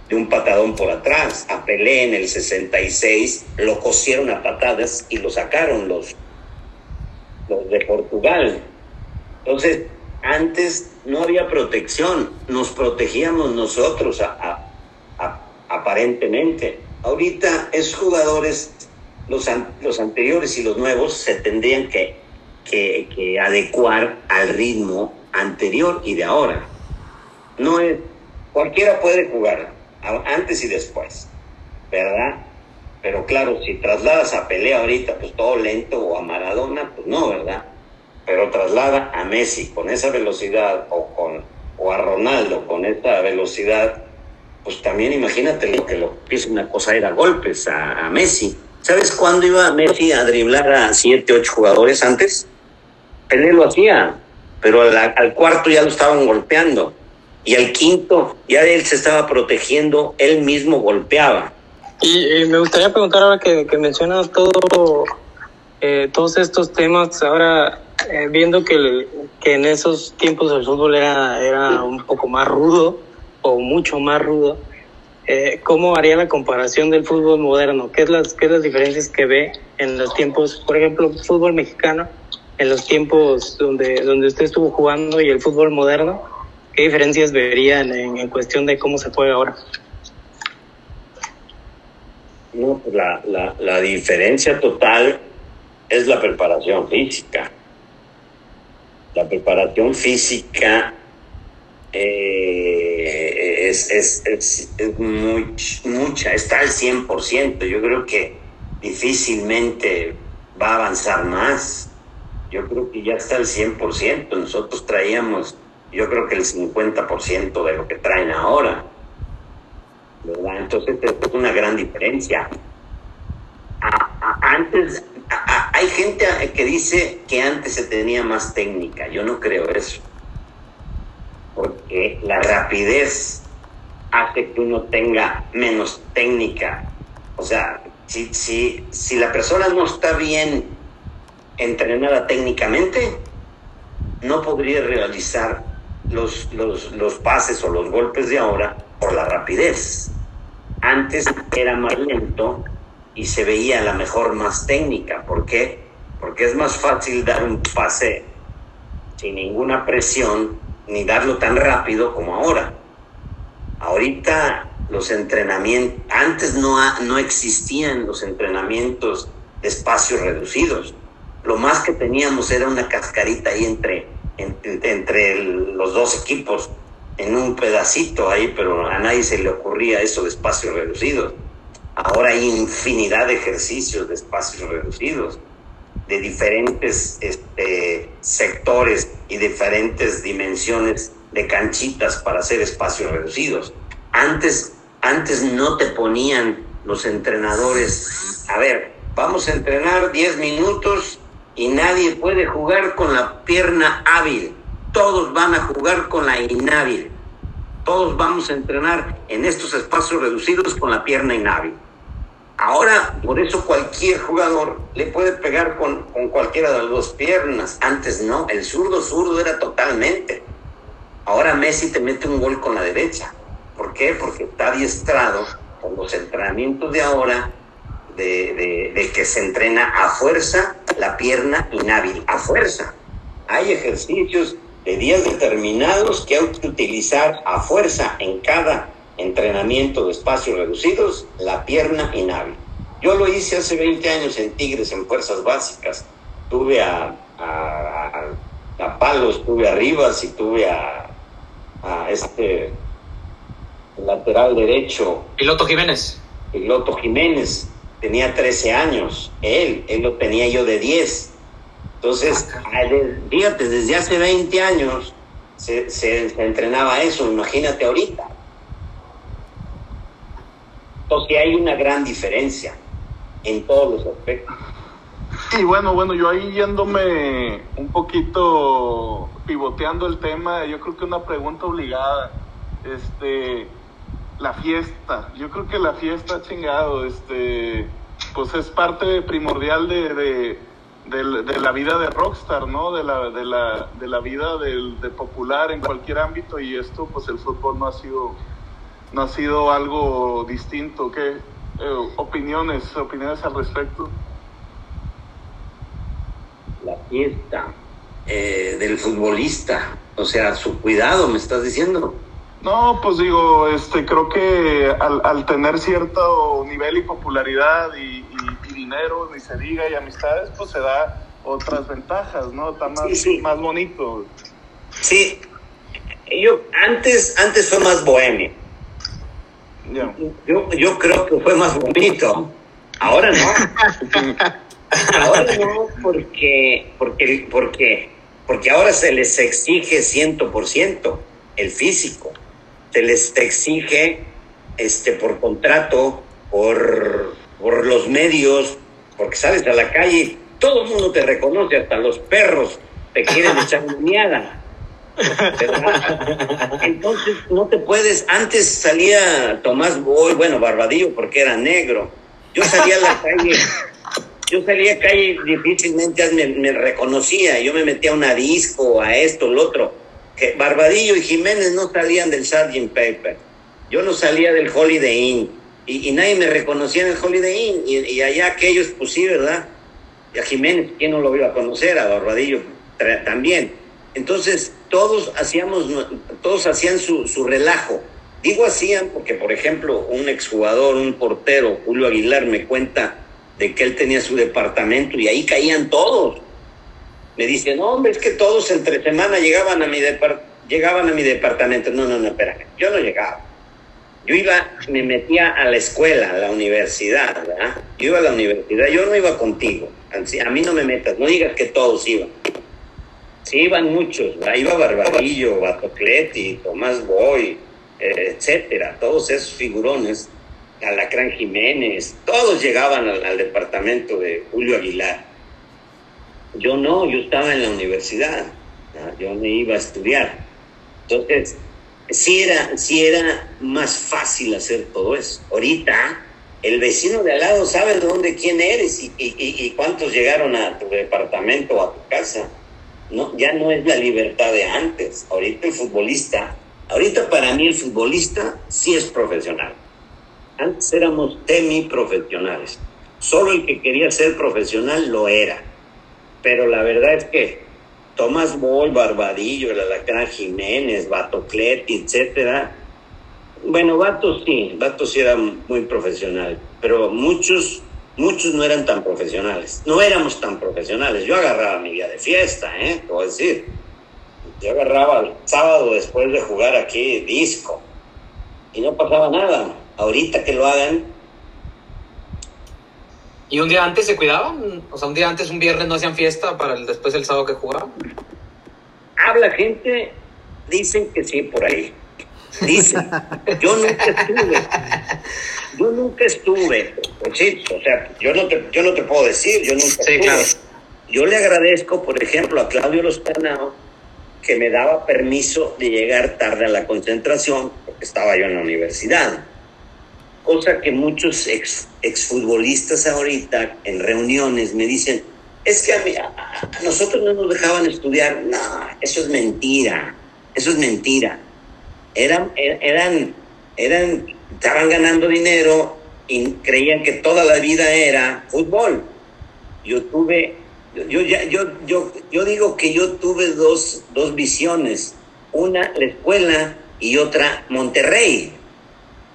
de un patadón por atrás. A Pelé en el 66 lo cosieron a patadas y lo sacaron los, los de Portugal. Entonces, antes no había protección, nos protegíamos nosotros aparentemente. Ahorita esos jugadores, los, los anteriores y los nuevos, se tendrían que, que, adecuar al ritmo anterior y de ahora. No es, cualquiera puede jugar, antes y después, ¿verdad? Pero claro, si trasladas a pelea ahorita, pues todo lento, o a Maradona, pues no, ¿verdad? Pero traslada a Messi con esa velocidad, o, con, o a Ronaldo con esta velocidad, pues también imagínate lo que lo que es una cosa era golpes a, Messi. ¿Sabes cuándo iba Messi a driblar a siete, ocho jugadores antes? Pelé lo hacía, pero al cuarto ya lo estaban golpeando y al quinto ya él se estaba protegiendo, él mismo golpeaba. Y, me gustaría preguntar ahora que, que mencionas todo, eh, todos estos temas, ahora eh, viendo que, que en esos tiempos el fútbol era, era un poco más rudo o mucho más rudo, eh, ¿cómo haría la comparación del fútbol moderno? ¿Qué es, las, ¿Qué es las diferencias que ve en los tiempos, por ejemplo, fútbol mexicano, en los tiempos donde, donde usted estuvo jugando y el fútbol moderno? ¿Qué diferencias verían en, cuestión de cómo se juega ahora? No, pues la, la, la diferencia total es la preparación física. La preparación física eh, es, es, es, es muy, mucha, está al 100%. Yo creo que difícilmente va a avanzar más. Yo creo que ya está al 100%. Nosotros traíamos yo creo que el 50% de lo que traen ahora. Entonces es una gran diferencia. antes, hay gente que dice que antes se tenía más técnica. Yo no creo eso. Porque la rapidez hace que uno tenga menos técnica. O sea, si, la persona no está bien entrenada técnicamente, no podría realizar los, los pases o los golpes de ahora por la rapidez. Antes era más lento y se veía a la mejor más técnica. ¿Por qué? Porque es más fácil dar un pase sin ninguna presión ni darlo tan rápido como ahora. Ahorita los entrenamientos, antes no, no existían los entrenamientos de espacios reducidos. Lo más que teníamos era una cascarita ahí entre entre, los dos equipos en un pedacito ahí, pero a nadie se le ocurría eso de espacios reducidos. Ahora hay infinidad de ejercicios de espacios reducidos, de diferentes este, sectores y diferentes dimensiones de canchitas para hacer espacios reducidos. Antes, antes no te ponían los entrenadores, a ver, vamos a entrenar 10 minutos y nadie puede jugar con la pierna hábil. Todos van a jugar con la inhábil. Todos vamos a entrenar en estos espacios reducidos con la pierna inhábil. Ahora, por eso cualquier jugador le puede pegar con, con cualquiera de las dos piernas. Antes no, el zurdo zurdo era totalmente. Ahora Messi te mete un gol con la derecha. ¿Por qué? Porque está adiestrado con los entrenamientos de ahora de, que se entrena a fuerza la pierna inhábil, a fuerza. Hay ejercicios de días determinados que hay que utilizar a fuerza en cada entrenamiento de espacios reducidos, la pierna inhábil. Yo lo hice hace 20 años en Tigres, en fuerzas básicas. Tuve a, a, a, Palos, tuve a Rivas y tuve a, a este lateral derecho. Piloto Jiménez. Piloto Jiménez tenía 13 años, él, él lo tenía yo de 10. Entonces, ah, fíjate, desde hace 20 años se, se, entrenaba eso, imagínate ahorita. Entonces hay una gran diferencia en todos los aspectos. Y bueno, bueno, yo ahí yéndome un poquito pivoteando el tema, yo creo que una pregunta obligada, este, la fiesta, yo creo que la fiesta chingado, este, pues es parte primordial de, de, de, la vida de rockstar, ¿no? De la, de la, de la vida del, de popular en cualquier ámbito y esto, pues el fútbol no ha sido, no ha sido algo distinto. ¿Qué eh, opiniones, opiniones al respecto? La fiesta eh, del futbolista, o sea, su cuidado, me estás diciendo. No, pues digo, este, creo que al, al tener cierto nivel y popularidad y, y, dinero, ni se diga, y amistades, pues se da otras ventajas, ¿no? Está más, Sí, sí. más bonito. Sí, yo antes, antes fue más bohemio. Yo, yo creo que fue más bonito. Ahora no. Ahora no, porque, porque, porque, porque ahora se les exige 100% el físico. Se les exige este, por contrato, por, por los medios, porque sales a la calle, todo el mundo te reconoce, hasta los perros te quieren echar una. Entonces no te puedes. Antes salía Tomás Boy, bueno, Barbadillo porque era negro. Yo salía a la calle, yo salía a la calle difícilmente me, me reconocía. Yo me metía a una disco, a esto, lo otro. Que Barbadillo y Jiménez no salían del Sgt. Pepper. Yo no salía del Holiday Inn. Y, nadie me reconocía en el Holiday Inn. Y, allá aquellos, pues sí, ¿verdad? Y a Jiménez, ¿quién no lo iba a conocer? A Barbadillo también. Entonces, todos hacíamos, todos hacían su, su relajo. Digo hacían porque, por ejemplo, un exjugador, un portero, Julio Aguilar, me cuenta de que él tenía su departamento y ahí caían todos. Me dice, no, hombre, es que todos entre semana llegaban a mi, depar- llegaban a mi departamento. No, no, no, espérame, yo no llegaba. Yo iba, me metía a la escuela, a la universidad, ¿verdad? Yo iba a la universidad, yo no iba contigo. A mí no me metas, no digas que todos iban. Sí, iban muchos, ¿verdad? iba Barbadillo, Batocleti, Tomás Boy, eh, etcétera, todos esos figurones, Alacrán Jiménez, todos llegaban al, departamento de Julio Aguilar. Yo no, yo estaba en la universidad, yo me iba a estudiar. Entonces, sí era, era más fácil hacer todo eso. Ahorita, el vecino de al lado sabe de dónde, quién eres y- y cuántos llegaron a tu departamento o a tu casa. No, ya no es la libertad de antes. Ahorita el futbolista, ahorita para mí el futbolista sí es profesional. Antes éramos semiprofesionales. Solo el que quería ser profesional lo era. Pero la verdad es que Tomás Boy, Barbadillo, el Alacrán Jiménez, Batocleti, etcétera. Bueno, Bato sí, Bato sí era muy profesional, pero muchos, muchos no eran tan profesionales. No éramos tan profesionales. Yo agarraba mi día de fiesta, ¿eh? Te voy a decir. Yo agarraba el sábado después de jugar aquí disco y no pasaba nada. Ahorita que lo hagan, ¿Y un día antes se cuidaban? O sea, un día antes, un viernes no hacían fiesta para el, después el sábado que jugaban. habla gente, dicen que sí por ahí. Dicen. Yo nunca estuve. Yo nunca estuve. Sí, o sea, yo no te, yo no te puedo decir, yo nunca Sí, estuve. claro. Yo le agradezco, por ejemplo, a Claudio Lozcanao que me daba permiso de llegar tarde a la concentración, porque estaba yo en la universidad. Cosa que muchos ex, exfutbolistas ahorita en reuniones me dicen, es que a, mí- nosotros no nos dejaban estudiar. No, eso es mentira, eso es mentira. Eran, er- eran, eran, estaban ganando dinero y creían que toda la vida era fútbol. Yo tuve, yo, yo, yo, yo digo que yo tuve dos, dos visiones, una la escuela y otra Monterrey.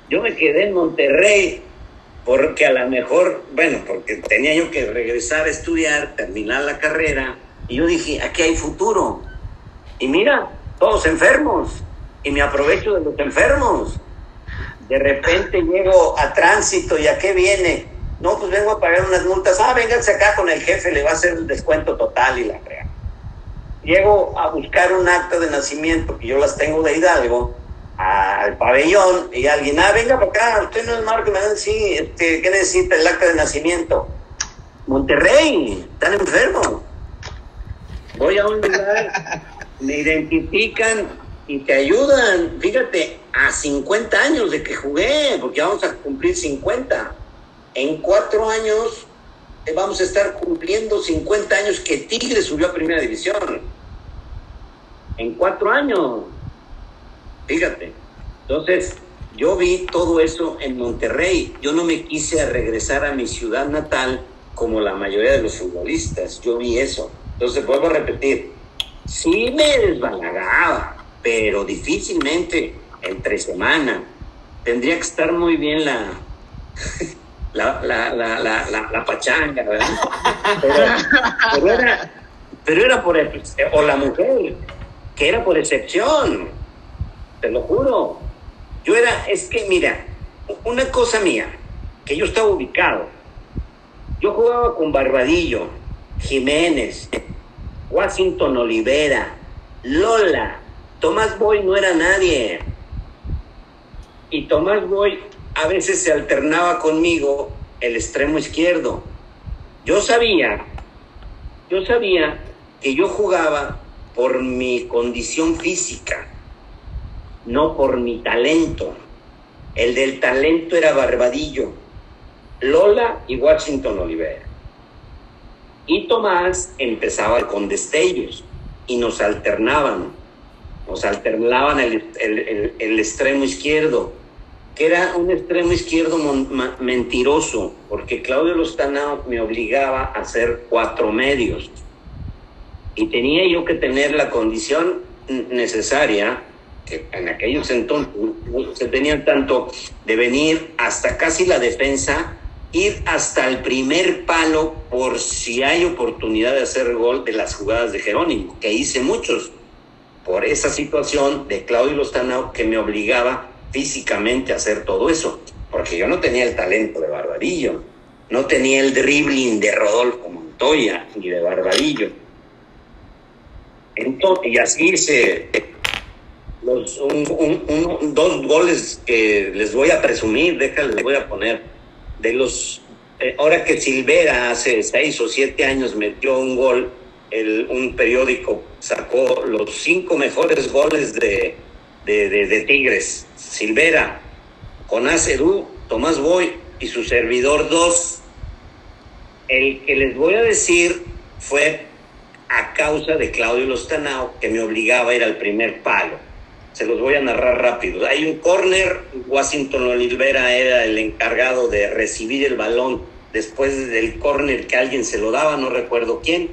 Yo me quedé en Monterrey porque a lo mejor, bueno, porque tenía yo que regresar a estudiar, terminar la carrera, y yo dije, aquí hay futuro. Y mira, todos enfermos, y me aprovecho de los enfermos. De repente llego a tránsito, ¿y a qué viene? No, pues vengo a pagar unas multas. Ah, vénganse acá con el jefe, le va a hacer el descuento total y la crea. Llego a buscar un acta de nacimiento, que yo las tengo de Hidalgo, al pabellón, y alguien, ah, venga para acá, usted no es Marco, me sí, este, ¿qué necesita? El acta de nacimiento. Monterrey, están enfermos. Voy a un lugar, me identifican y te ayudan. Fíjate, a 50 años de que jugué, porque vamos a cumplir 50. En cuatro años eh, vamos a estar cumpliendo 50 años que Tigre subió a Primera División. En cuatro años. Fíjate. Entonces, yo vi todo eso en Monterrey. Yo no me quise regresar a mi ciudad natal como la mayoría de los futbolistas. Yo vi eso. Entonces, vuelvo a repetir. Sí me desbalagaba, pero difícilmente entre semana. Tendría que estar muy bien la, la, la, la, la, pachanga, ¿verdad? Pero, era, pero era por, o la mujer, que era por excepción, te lo juro. Yo era, es que mira, una cosa mía, que yo estaba ubicado. Yo jugaba con Barbadillo, Jiménez, Washington Olivera, Lola, Tomás Boy no era nadie. Y Tomás Boy a veces se alternaba conmigo el extremo izquierdo. Yo sabía, yo sabía que yo jugaba por mi condición física, no por mi talento. El del talento era Barbadillo, Lola y Washington Oliver. Y Tomás empezaba con destellos y nos alternaban, nos alternaban el, el extremo izquierdo que era un extremo izquierdo mentiroso, porque Claudio Lostanao me obligaba a hacer cuatro medios. Y tenía yo que tener la condición necesaria, en aquellos entonces se tenían tanto, de venir hasta casi la defensa, ir hasta el primer palo por si hay oportunidad de hacer gol de las jugadas de Jerónimo, que hice muchos, por esa situación de Claudio Lostanao que me obligaba físicamente hacer todo eso, porque yo no tenía el talento de Barbadillo, no tenía el dribbling de Rodolfo Montoya ni de Barbadillo. Entonces, y así hice los, dos goles que les voy a presumir, déjales, les voy a poner, de los, eh, ahora que Silvera hace seis o siete años metió un gol, el, un periódico sacó los cinco mejores goles de, de, de Tigres Silvera, Jonás Edu, Tomás Boy y su servidor 2. El que les voy a decir fue a causa de Claudio Lostanao, que me obligaba a ir al primer palo. Se los voy a narrar rápido. Hay un corner, Washington Olivera era el encargado de recibir el balón después del corner que alguien se lo daba, no recuerdo quién.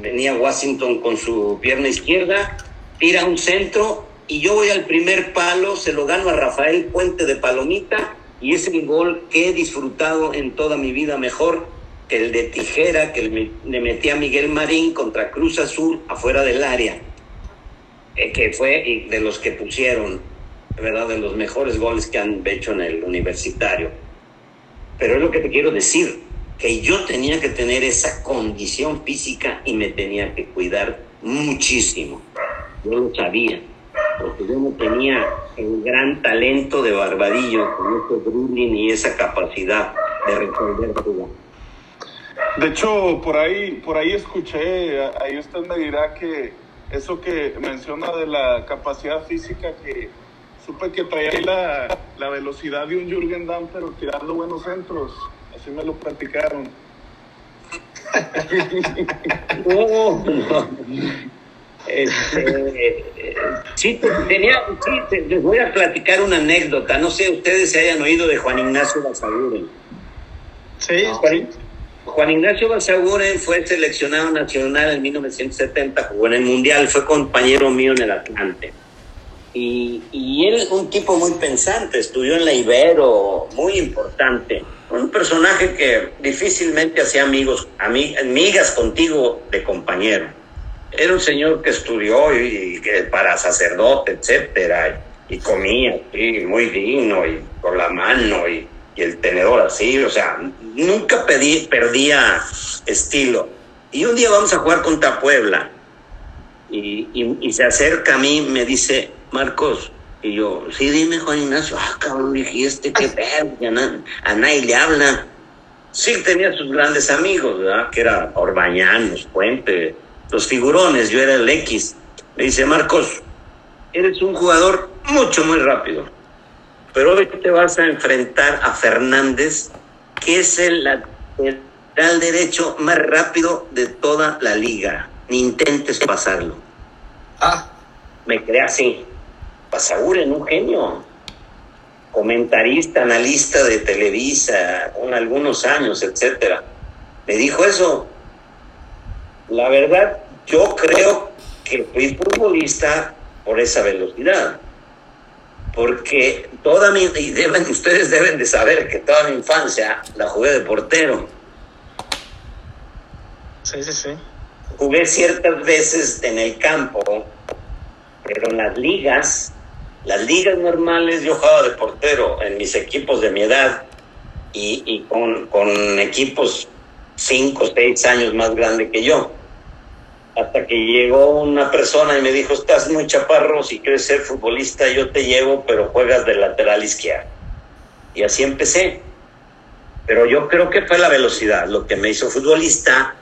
Venía Washington con su pierna izquierda, tira un centro y yo voy al primer palo, se lo gano a Rafael Puente de Palomita y es el gol que he disfrutado en toda mi vida mejor que el de tijera que le metí a Miguel Marín contra Cruz Azul afuera del área, que fue de los que pusieron, ¿verdad? De los mejores goles que han hecho en el universitario. Pero es lo que te quiero decir, que yo tenía que tener esa condición física y me tenía que cuidar muchísimo. Yo lo sabía porque yo no tenía el gran talento de Barbadillo con ese dribbling y esa capacidad de resolver jugadas. De hecho, por ahí, por ahí escuché, ahí usted me dirá que eso que menciona de la capacidad física, que supe que traía la, la velocidad de un Jürgen Damm, pero tirando buenos centros. Así me lo platicaron. no, este, sí, tenía, les voy a platicar una anécdota. No sé, ustedes se hayan oído de Juan Ignacio Basaguren. Sí, Juan, Ignacio Basaguren fue seleccionado nacional en 1970, jugó en el Mundial, fue compañero mío en el Atlante. Y, y él, un tipo muy pensante, estudió en la Ibero, muy importante. Un personaje que difícilmente hacía amigos, amigas contigo de compañero era un señor que estudió y, que para sacerdote, etcétera, y, comía y muy digno y con la mano y, el tenedor así, o sea, nunca pedí, perdía estilo. Y un día vamos a jugar contra Puebla y, se acerca a mí, me dice, Marcos, y yo, sí, dime Juan Ignacio, ah, cabrón, dije, este qué pedo, a, nadie le habla. sí tenía sus grandes amigos, ¿verdad? Que era Orbañanos, Puente, los figurones, yo era el X. Me dice, Marcos, eres un jugador mucho, muy rápido. Pero hoy te vas a enfrentar a Fernández, que es el lateral derecho más rápido de toda la liga. Ni intentes pasarlo. Ah, Me creé así. Pasaguren, un genio. Comentarista, analista de Televisa, con algunos años, etcétera. Me dijo eso. La verdad, yo creo que fui futbolista por esa velocidad. Porque toda mi, y deben, ustedes deben de saber que toda mi infancia la jugué de portero. Sí, sí, sí. Jugué ciertas veces en el campo, pero en las ligas, las ligas normales yo jugaba de portero en mis equipos de mi edad y, y con, con equipos cinco o seis años más grande que yo. Hasta que llegó una persona y me dijo, estás muy chaparro, si quieres ser futbolista yo te llevo, pero juegas de lateral izquierdo. Y así empecé. Pero yo creo que fue la velocidad lo que me hizo futbolista,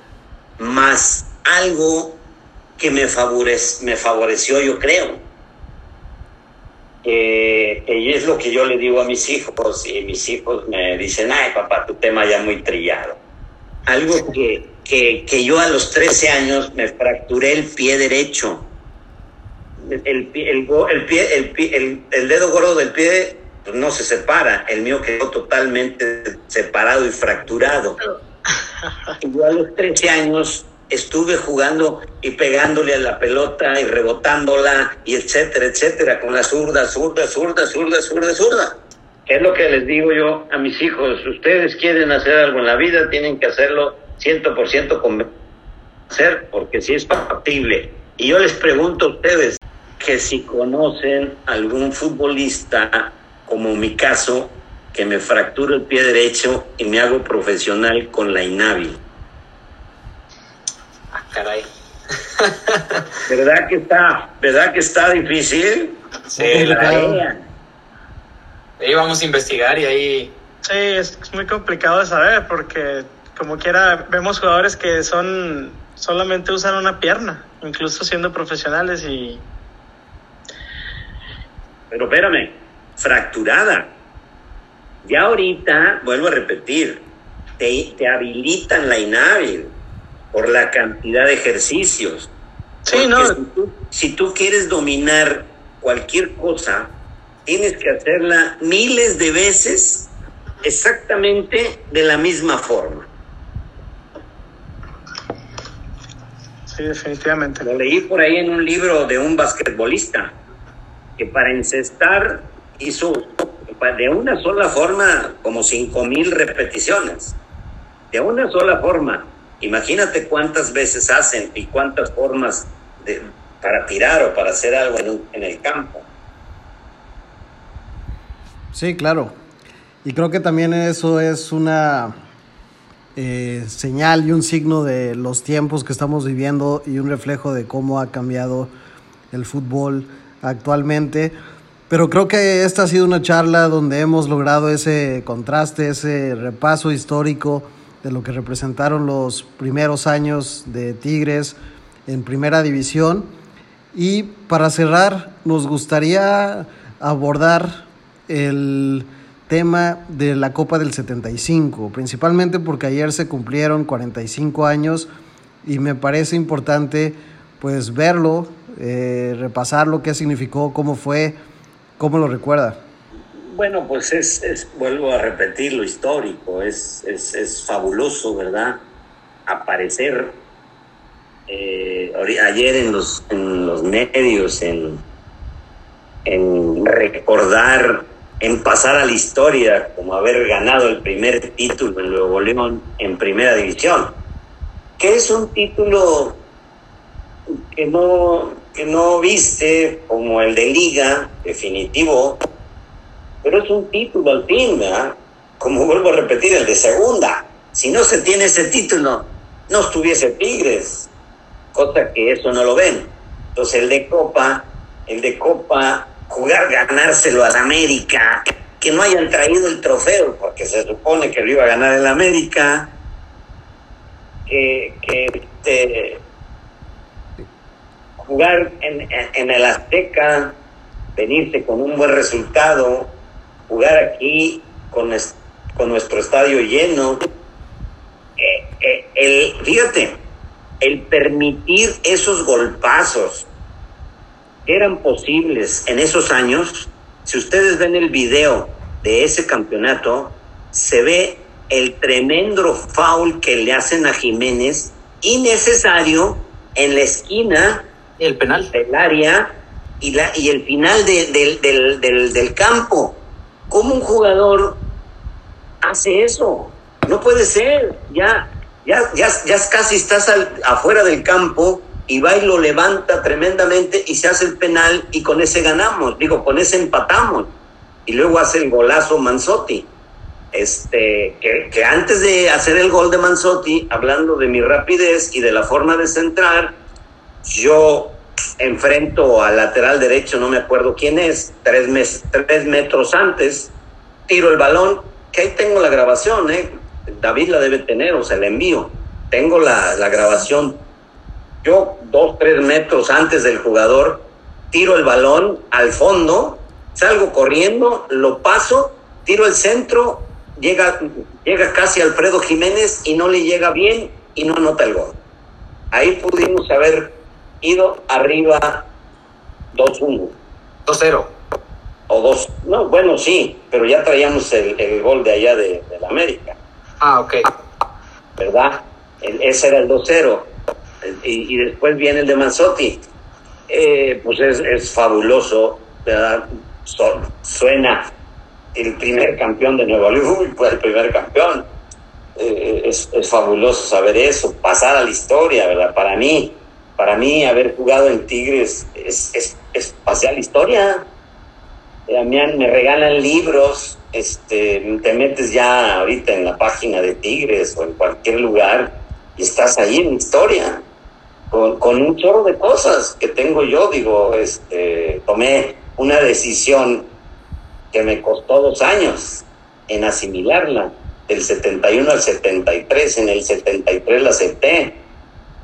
más algo que me, favorec me favoreció, yo creo. Eh, y es lo que yo le digo a mis hijos, y mis hijos me dicen, ay papá, tu tema ya muy trillado. Algo que, que, que yo a los 13 años me fracturé el pie derecho. El, el, el, el pie, el, dedo gordo del pie pues, no se separa, el mío quedó totalmente separado y fracturado. Y yo a los 13 años estuve jugando y pegándole a la pelota y rebotándola y etcétera, etcétera, con la zurda, zurda, zurda, zurda, zurda, zurda. Es lo que les digo yo a mis hijos, ustedes quieren hacer algo en la vida, tienen que hacerlo 100% convencer, porque si es factible. Y yo les pregunto a ustedes que si conocen algún futbolista, como mi caso, que me fracturo el pie derecho y me hago profesional con la INAVI. ah, caray. ¿Verdad que está, verdad que está difícil? Sí, la. Ahí vamos a investigar y ahí. Sí, es muy complicado de saber porque como quiera vemos jugadores que son solamente usan una pierna, incluso siendo profesionales y Pero espérame, fracturada. Ya ahorita, vuelvo a repetir, te, te habilitan la INAVI por la cantidad de ejercicios. Sí, Porque no. Si tú, si tú quieres dominar cualquier cosa, tienes que hacerla miles de veces exactamente de la misma forma. Sí, definitivamente. Lo leí por ahí en un libro de un basquetbolista que para encestar hizo de una sola forma como cinco mil repeticiones. De una sola forma. Imagínate cuántas veces hacen y cuántas formas de, para tirar o para hacer algo en, un- en el campo. Sí, claro. Y creo que también eso es una eh, señal y un signo de los tiempos que estamos viviendo y un reflejo de cómo ha cambiado el fútbol actualmente. Pero creo que esta ha sido una charla donde hemos logrado ese contraste, ese repaso histórico de lo que representaron los primeros años de Tigres en primera división. Y para cerrar, nos gustaría abordar el tema de la Copa del 75, principalmente porque ayer se cumplieron 45 años y me parece importante pues verlo, eh, repasar lo que significó, cómo fue, cómo lo recuerda. Bueno, pues es, es vuelvo a repetir lo histórico, es, es, es fabuloso, ¿verdad? Aparecer eh, ayer en los, en los medios, en, en recordar, en pasar a la historia como haber ganado el primer título en Nuevo León en primera división, que es un título que no, que no viste como el de liga definitivo, pero es un título al fin. Como vuelvo a repetir, el de segunda. Si no se tiene ese título, no estuviese Tigres, cosa que eso no lo ven. Entonces el de Copa, el de Copa, jugar, ganárselo a América, que no hayan traído el trofeo, porque se supone que lo iba a ganar el América, que, este, jugar en, en el Azteca, venirse con un buen resultado, jugar aquí con, con nuestro estadio lleno. Eh, eh, el, fíjate, el permitir esos golpazos eran posibles en esos años, si ustedes ven el video de ese campeonato, se ve el tremendo foul que le hacen a Jiménez, innecesario, en la esquina el penal del área y, la, y el final de, del, del, del campo. ¿Cómo un jugador hace eso? No puede ser. Ya, ya, ya, ya casi estás afuera del campo y va y lo levanta tremendamente y se hace el penal y con ese ganamos. Digo, con ese empatamos. Y luego hace el golazo Manzotti. Este, que, que antes de hacer el gol de Manzotti, hablando de mi rapidez y de la forma de centrar, yo enfrento al lateral derecho, no me acuerdo quién es, tres, mes, tres metros antes, tiro el balón, que ahí tengo la grabación, ¿eh? David la debe tener o se la envío. Tengo la, la grabación. Yo, dos, tres metros antes del jugador, tiro el balón al fondo, salgo corriendo, lo paso, tiro el centro, llega, llega casi Alfredo Jiménez y no le llega bien y no anota el gol. Ahí pudimos haber ido arriba 2-1. 2-0. O 2. No, bueno, sí, pero ya traíamos el, el gol de allá de, de, la América. Ah, ok. ¿Verdad? El, ese era el 2-0. Y, después viene el de Manzotti. Eh, pues es, es fabuloso, ¿verdad? So, suena el primer campeón de Nueva León, fue el primer campeón. Eh, es, fabuloso saber eso, pasar a la historia, ¿verdad? Para mí, para mí haber jugado en Tigres es, es, pasar la historia. Eh, me regalan libros, este, te metes ya ahorita en la página de Tigres o en cualquier lugar y estás ahí en historia, con, con un chorro de cosas que tengo yo, digo, este, tomé una decisión que me costó dos años en asimilarla, del 71 al 73, en el 73 la acepté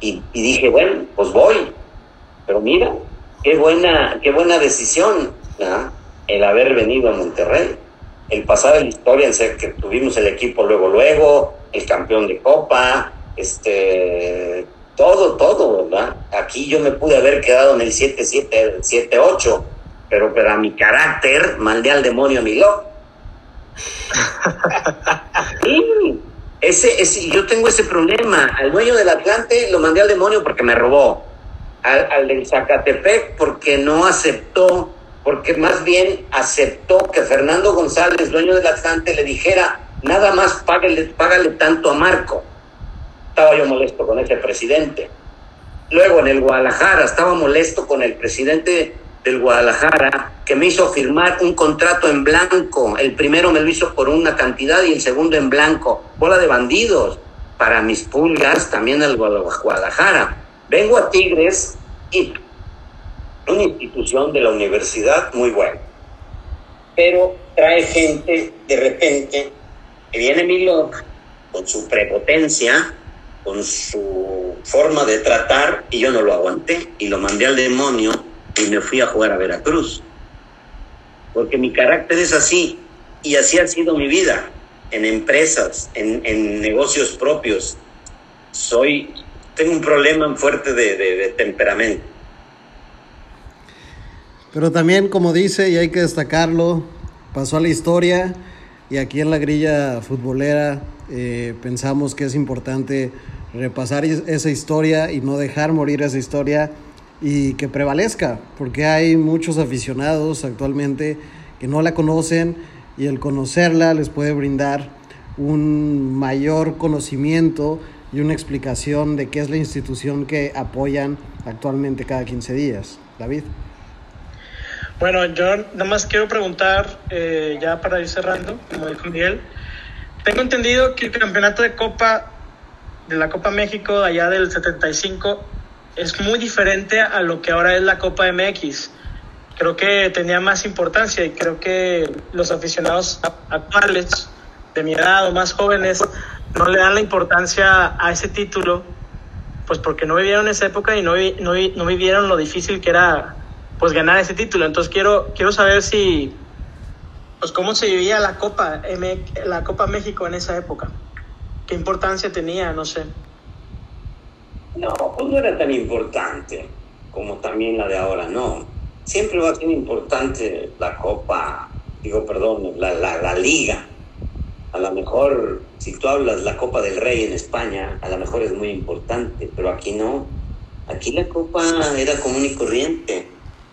y, dije, bueno, pues voy. Pero mira, qué buena, qué buena decisión el haber venido a Monterrey. El pasar en la historia en ser que tuvimos el equipo luego, luego, el campeón de Copa, este, todo, todo, ¿verdad? Aquí yo me pude haber quedado en el 7-7-8, pero para mi carácter mandé al demonio a mi loco. sí, ese, ese, yo tengo ese problema. Al dueño del Atlante lo mandé al demonio porque me robó. Al, al del Zacatepec porque no aceptó, porque más bien aceptó que Fernando González, dueño del Atlante, le dijera, nada más págale, págale tanto a Marco. Estaba yo molesto con ese presidente. Luego en el Guadalajara estaba molesto con el presidente del Guadalajara que me hizo firmar un contrato en blanco. El primero me lo hizo por una cantidad y el segundo en blanco. Bola de bandidos. Para mis pulgas también al Guadalajara. Vengo a Tigres y una institución de la universidad muy buena. Pero trae gente de repente que viene Milok con su prepotencia, con su forma de tratar y yo no lo aguanté y lo mandé al demonio y me fui a jugar a Veracruz. Porque mi carácter es así y así ha sido mi vida, en empresas, en, en negocios propios. Soy, tengo un problema fuerte de, de, de, temperamento. Pero también, como dice, y hay que destacarlo, pasó a la historia y aquí en la grilla futbolera eh, pensamos que es importante repasar esa historia y no dejar morir esa historia y que prevalezca, porque hay muchos aficionados actualmente que no la conocen y el conocerla les puede brindar un mayor conocimiento y una explicación de qué es la institución que apoyan actualmente cada 15 días. David. Bueno, yo nada más quiero preguntar, eh, ya para ir cerrando, como dijo Miguel, tengo entendido que el campeonato de Copa, de la Copa México, allá del 75, es muy diferente a lo que ahora es la Copa MX. creo que tenía más importancia y creo que los aficionados actuales de mi edad o más jóvenes no le dan la importancia a ese título, pues porque no vivieron esa época y no, no, no vivieron lo difícil que era pues ganar ese título. Entonces quiero, quiero saber si, pues cómo se vivía la Copa, la Copa México en esa época. ¿Qué importancia tenía? No sé. No, pues no era tan importante como también la de ahora, no. Siempre va a ser importante la Copa, digo, perdón, la, la, la Liga. A lo mejor, si tú hablas la Copa del Rey en España, a lo mejor es muy importante, pero aquí no. Aquí la Copa era común y corriente.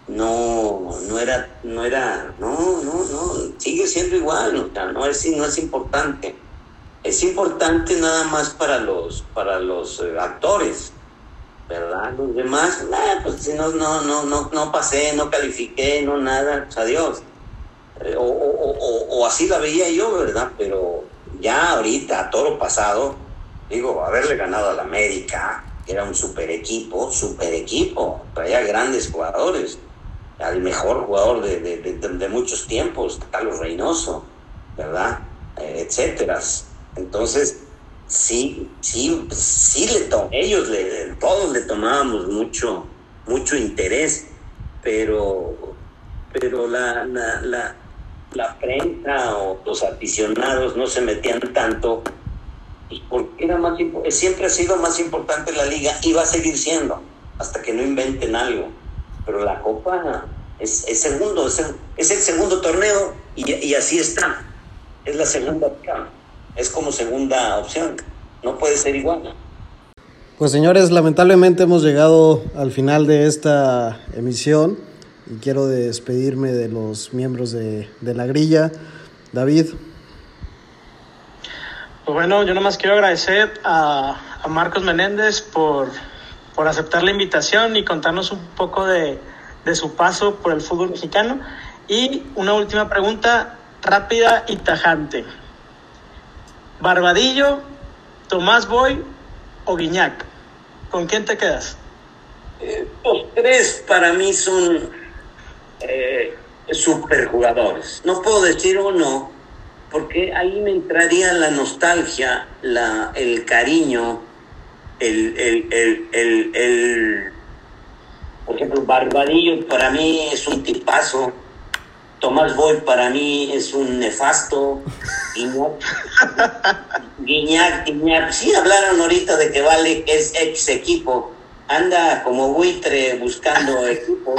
No, no era, no era, no, no, no, sigue siendo igual, o sea, no es, no es importante. Es importante nada más para los, para los eh, actores, ¿verdad? Los demás, pues si no, no, no, no, no pasé, no califiqué, no nada, pues adiós. Eh, o, o, o, o, así la veía yo, ¿verdad? Pero ya ahorita, a toro pasado, digo, haberle ganado al América, que era un super equipo, super equipo, traía grandes jugadores, al mejor jugador de, de, de, muchos tiempos, Carlos Reynoso, ¿verdad? Eh, etcétera. Entonces, sí, sí, sí le to ellos le, todos le tomábamos mucho, mucho interés, pero, pero la, la, la, la prensa o los aficionados no se metían tanto pues porque era más siempre ha sido más importante la liga y va a seguir siendo hasta que no inventen algo pero la copa es, es segundo es el, es el, segundo torneo y, y así está es la segunda es como segunda opción. No puede ser igual. Pues señores, lamentablemente hemos llegado al final de esta emisión y quiero despedirme de los miembros de, de la grilla. David. Pues bueno, yo nomás quiero agradecer a, a Marcos Menéndez por, por, aceptar la invitación y contarnos un poco de, su paso por el fútbol mexicano. Y una última pregunta rápida y tajante. Barbadillo, Tomás Boy o Guiñac. ¿Con quién te quedas? Eh, los tres para mí son eh, superjugadores. No puedo decir uno, porque ahí me entraría la nostalgia, la, el cariño, el, el, el, el, el por ejemplo, Barbadillo para mí es un tipazo Tomás Boy para mí es un nefasto. Guiñac, Guiñac, sí hablaron ahorita de que Vale es ex equipo, anda como buitre buscando equipo.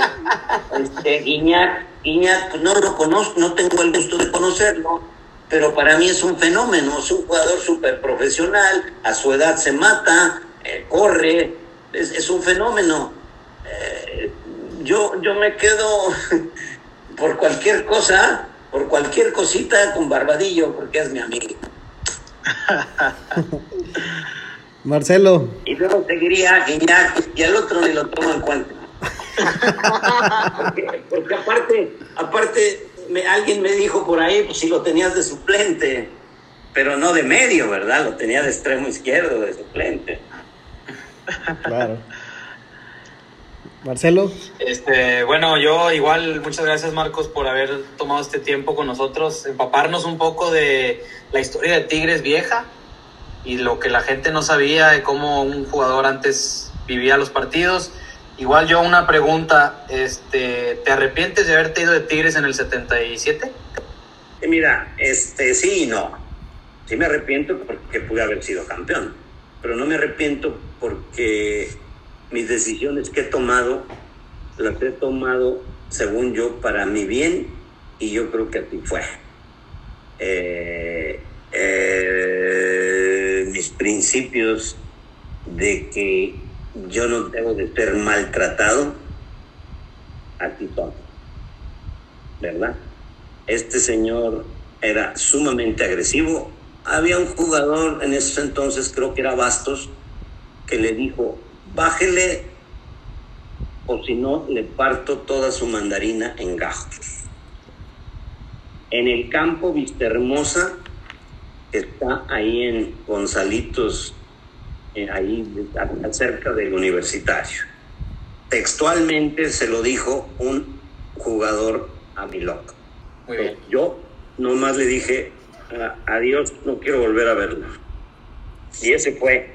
Este, Guiñac, Guiñac, no lo conozco, no tengo el gusto de conocerlo, pero para mí es un fenómeno, es un jugador súper profesional, a su edad se mata, eh, corre, es, es, un fenómeno. Eh, yo, yo me quedo por cualquier cosa, por cualquier cosita con Barbadillo, porque es mi amigo. Marcelo. Y luego seguiría Guiñac y al otro ni lo tomo en cuenta. porque, porque, aparte, aparte me, alguien me dijo por ahí, pues si lo tenías de suplente, pero no de medio, ¿verdad? Lo tenía de extremo izquierdo, de suplente. Claro. Marcelo. Este, bueno, yo igual, muchas gracias Marcos por haber tomado este tiempo con nosotros, empaparnos un poco de la historia de Tigres vieja y lo que la gente no sabía de cómo un jugador antes vivía los partidos. Igual yo una pregunta, este, ¿te arrepientes de haberte ido de Tigres en el 77? Mira, este, sí y no. Sí me arrepiento porque pude haber sido campeón, pero no me arrepiento porque mis decisiones que he tomado, las he tomado, según yo, para mi bien y yo creo que así fue. Eh, eh, mis principios de que yo no debo de ser maltratado, aquí son. ¿Verdad? Este señor era sumamente agresivo. Había un jugador en ese entonces, creo que era Bastos, que le dijo, bájele o si no, le parto toda su mandarina en gajos. En el campo Vista Hermosa, está ahí en Gonzalitos, eh, ahí cerca del universitario. Textualmente se lo dijo un jugador a mi loco. Yo nomás le dije, "A- adiós, no quiero volver a verlo. Y ese fue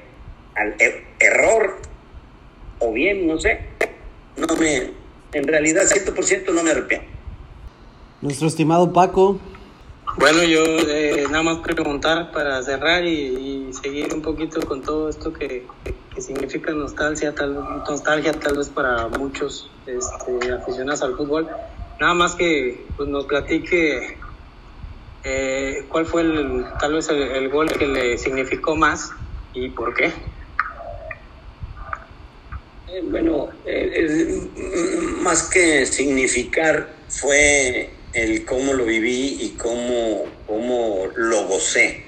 al er- error, o bien, no sé. No me, en realidad, 100% no me arrepiento. Nuestro estimado Paco, Bueno, yo eh, nada más preguntar para cerrar y, y seguir un poquito con todo esto que, que significa nostalgia, tal, nostalgia tal vez para muchos este, aficionados al fútbol. Nada más que pues, nos platique eh, cuál fue el, tal vez el, gol que le significó más y por qué. Eh, Bueno, eh, eh, más que significar fue el cómo lo viví y cómo, cómo lo gocé,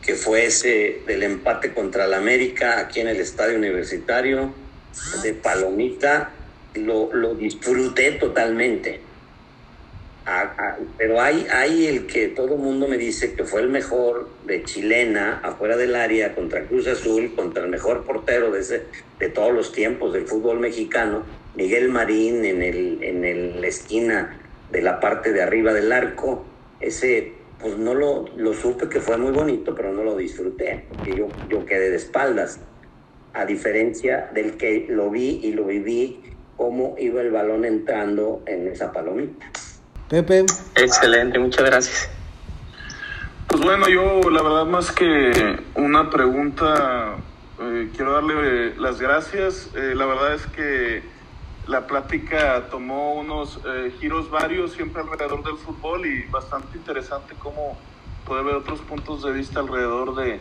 que fue ese del empate contra el América aquí en el Estadio Universitario de Palomita, lo, lo disfruté totalmente. Pero hay, hay el que todo mundo me dice que fue el mejor de chilena afuera del área contra Cruz Azul, contra el mejor portero de, ese, de todos los tiempos del fútbol mexicano, Miguel Marín en, el, en el- la esquina de la parte de arriba del arco. Ese, pues no lo, lo supe que fue muy bonito, pero no lo disfruté, porque yo, yo quedé de espaldas. A diferencia del que lo vi y lo viví, cómo iba el balón entrando en esa palomita. Pepe, Excelente, muchas gracias. Pues bueno, yo la verdad más que una pregunta, eh, quiero darle eh, las gracias. Eh, la verdad es que la plática tomó unos eh, giros varios siempre alrededor del fútbol y bastante interesante cómo puede ver otros puntos de vista alrededor de,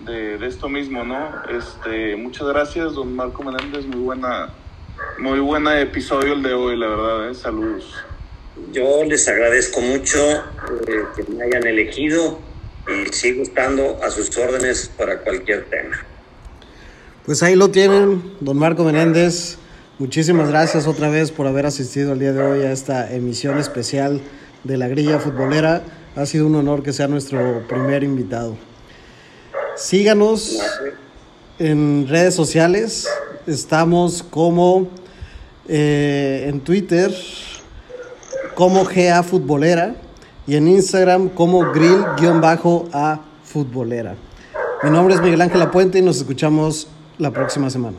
de, de esto mismo, ¿no? Este, muchas gracias, don Marco Menéndez, muy buena, muy buena episodio el de hoy, la verdad, ¿eh? saludos. Yo les agradezco mucho eh, que me hayan elegido y sigo estando a sus órdenes para cualquier tema. pues ahí lo tienen, don Marco Menéndez. Muchísimas gracias otra vez por haber asistido el día de hoy a esta emisión especial de la grilla futbolera. Ha sido un honor que sea nuestro primer invitado. Síganos en redes sociales. Estamos como eh, en Twitter como GA Futbolera y en Instagram como grill-a futbolera. Mi nombre es Miguel Ángel Apuente y nos escuchamos la próxima semana.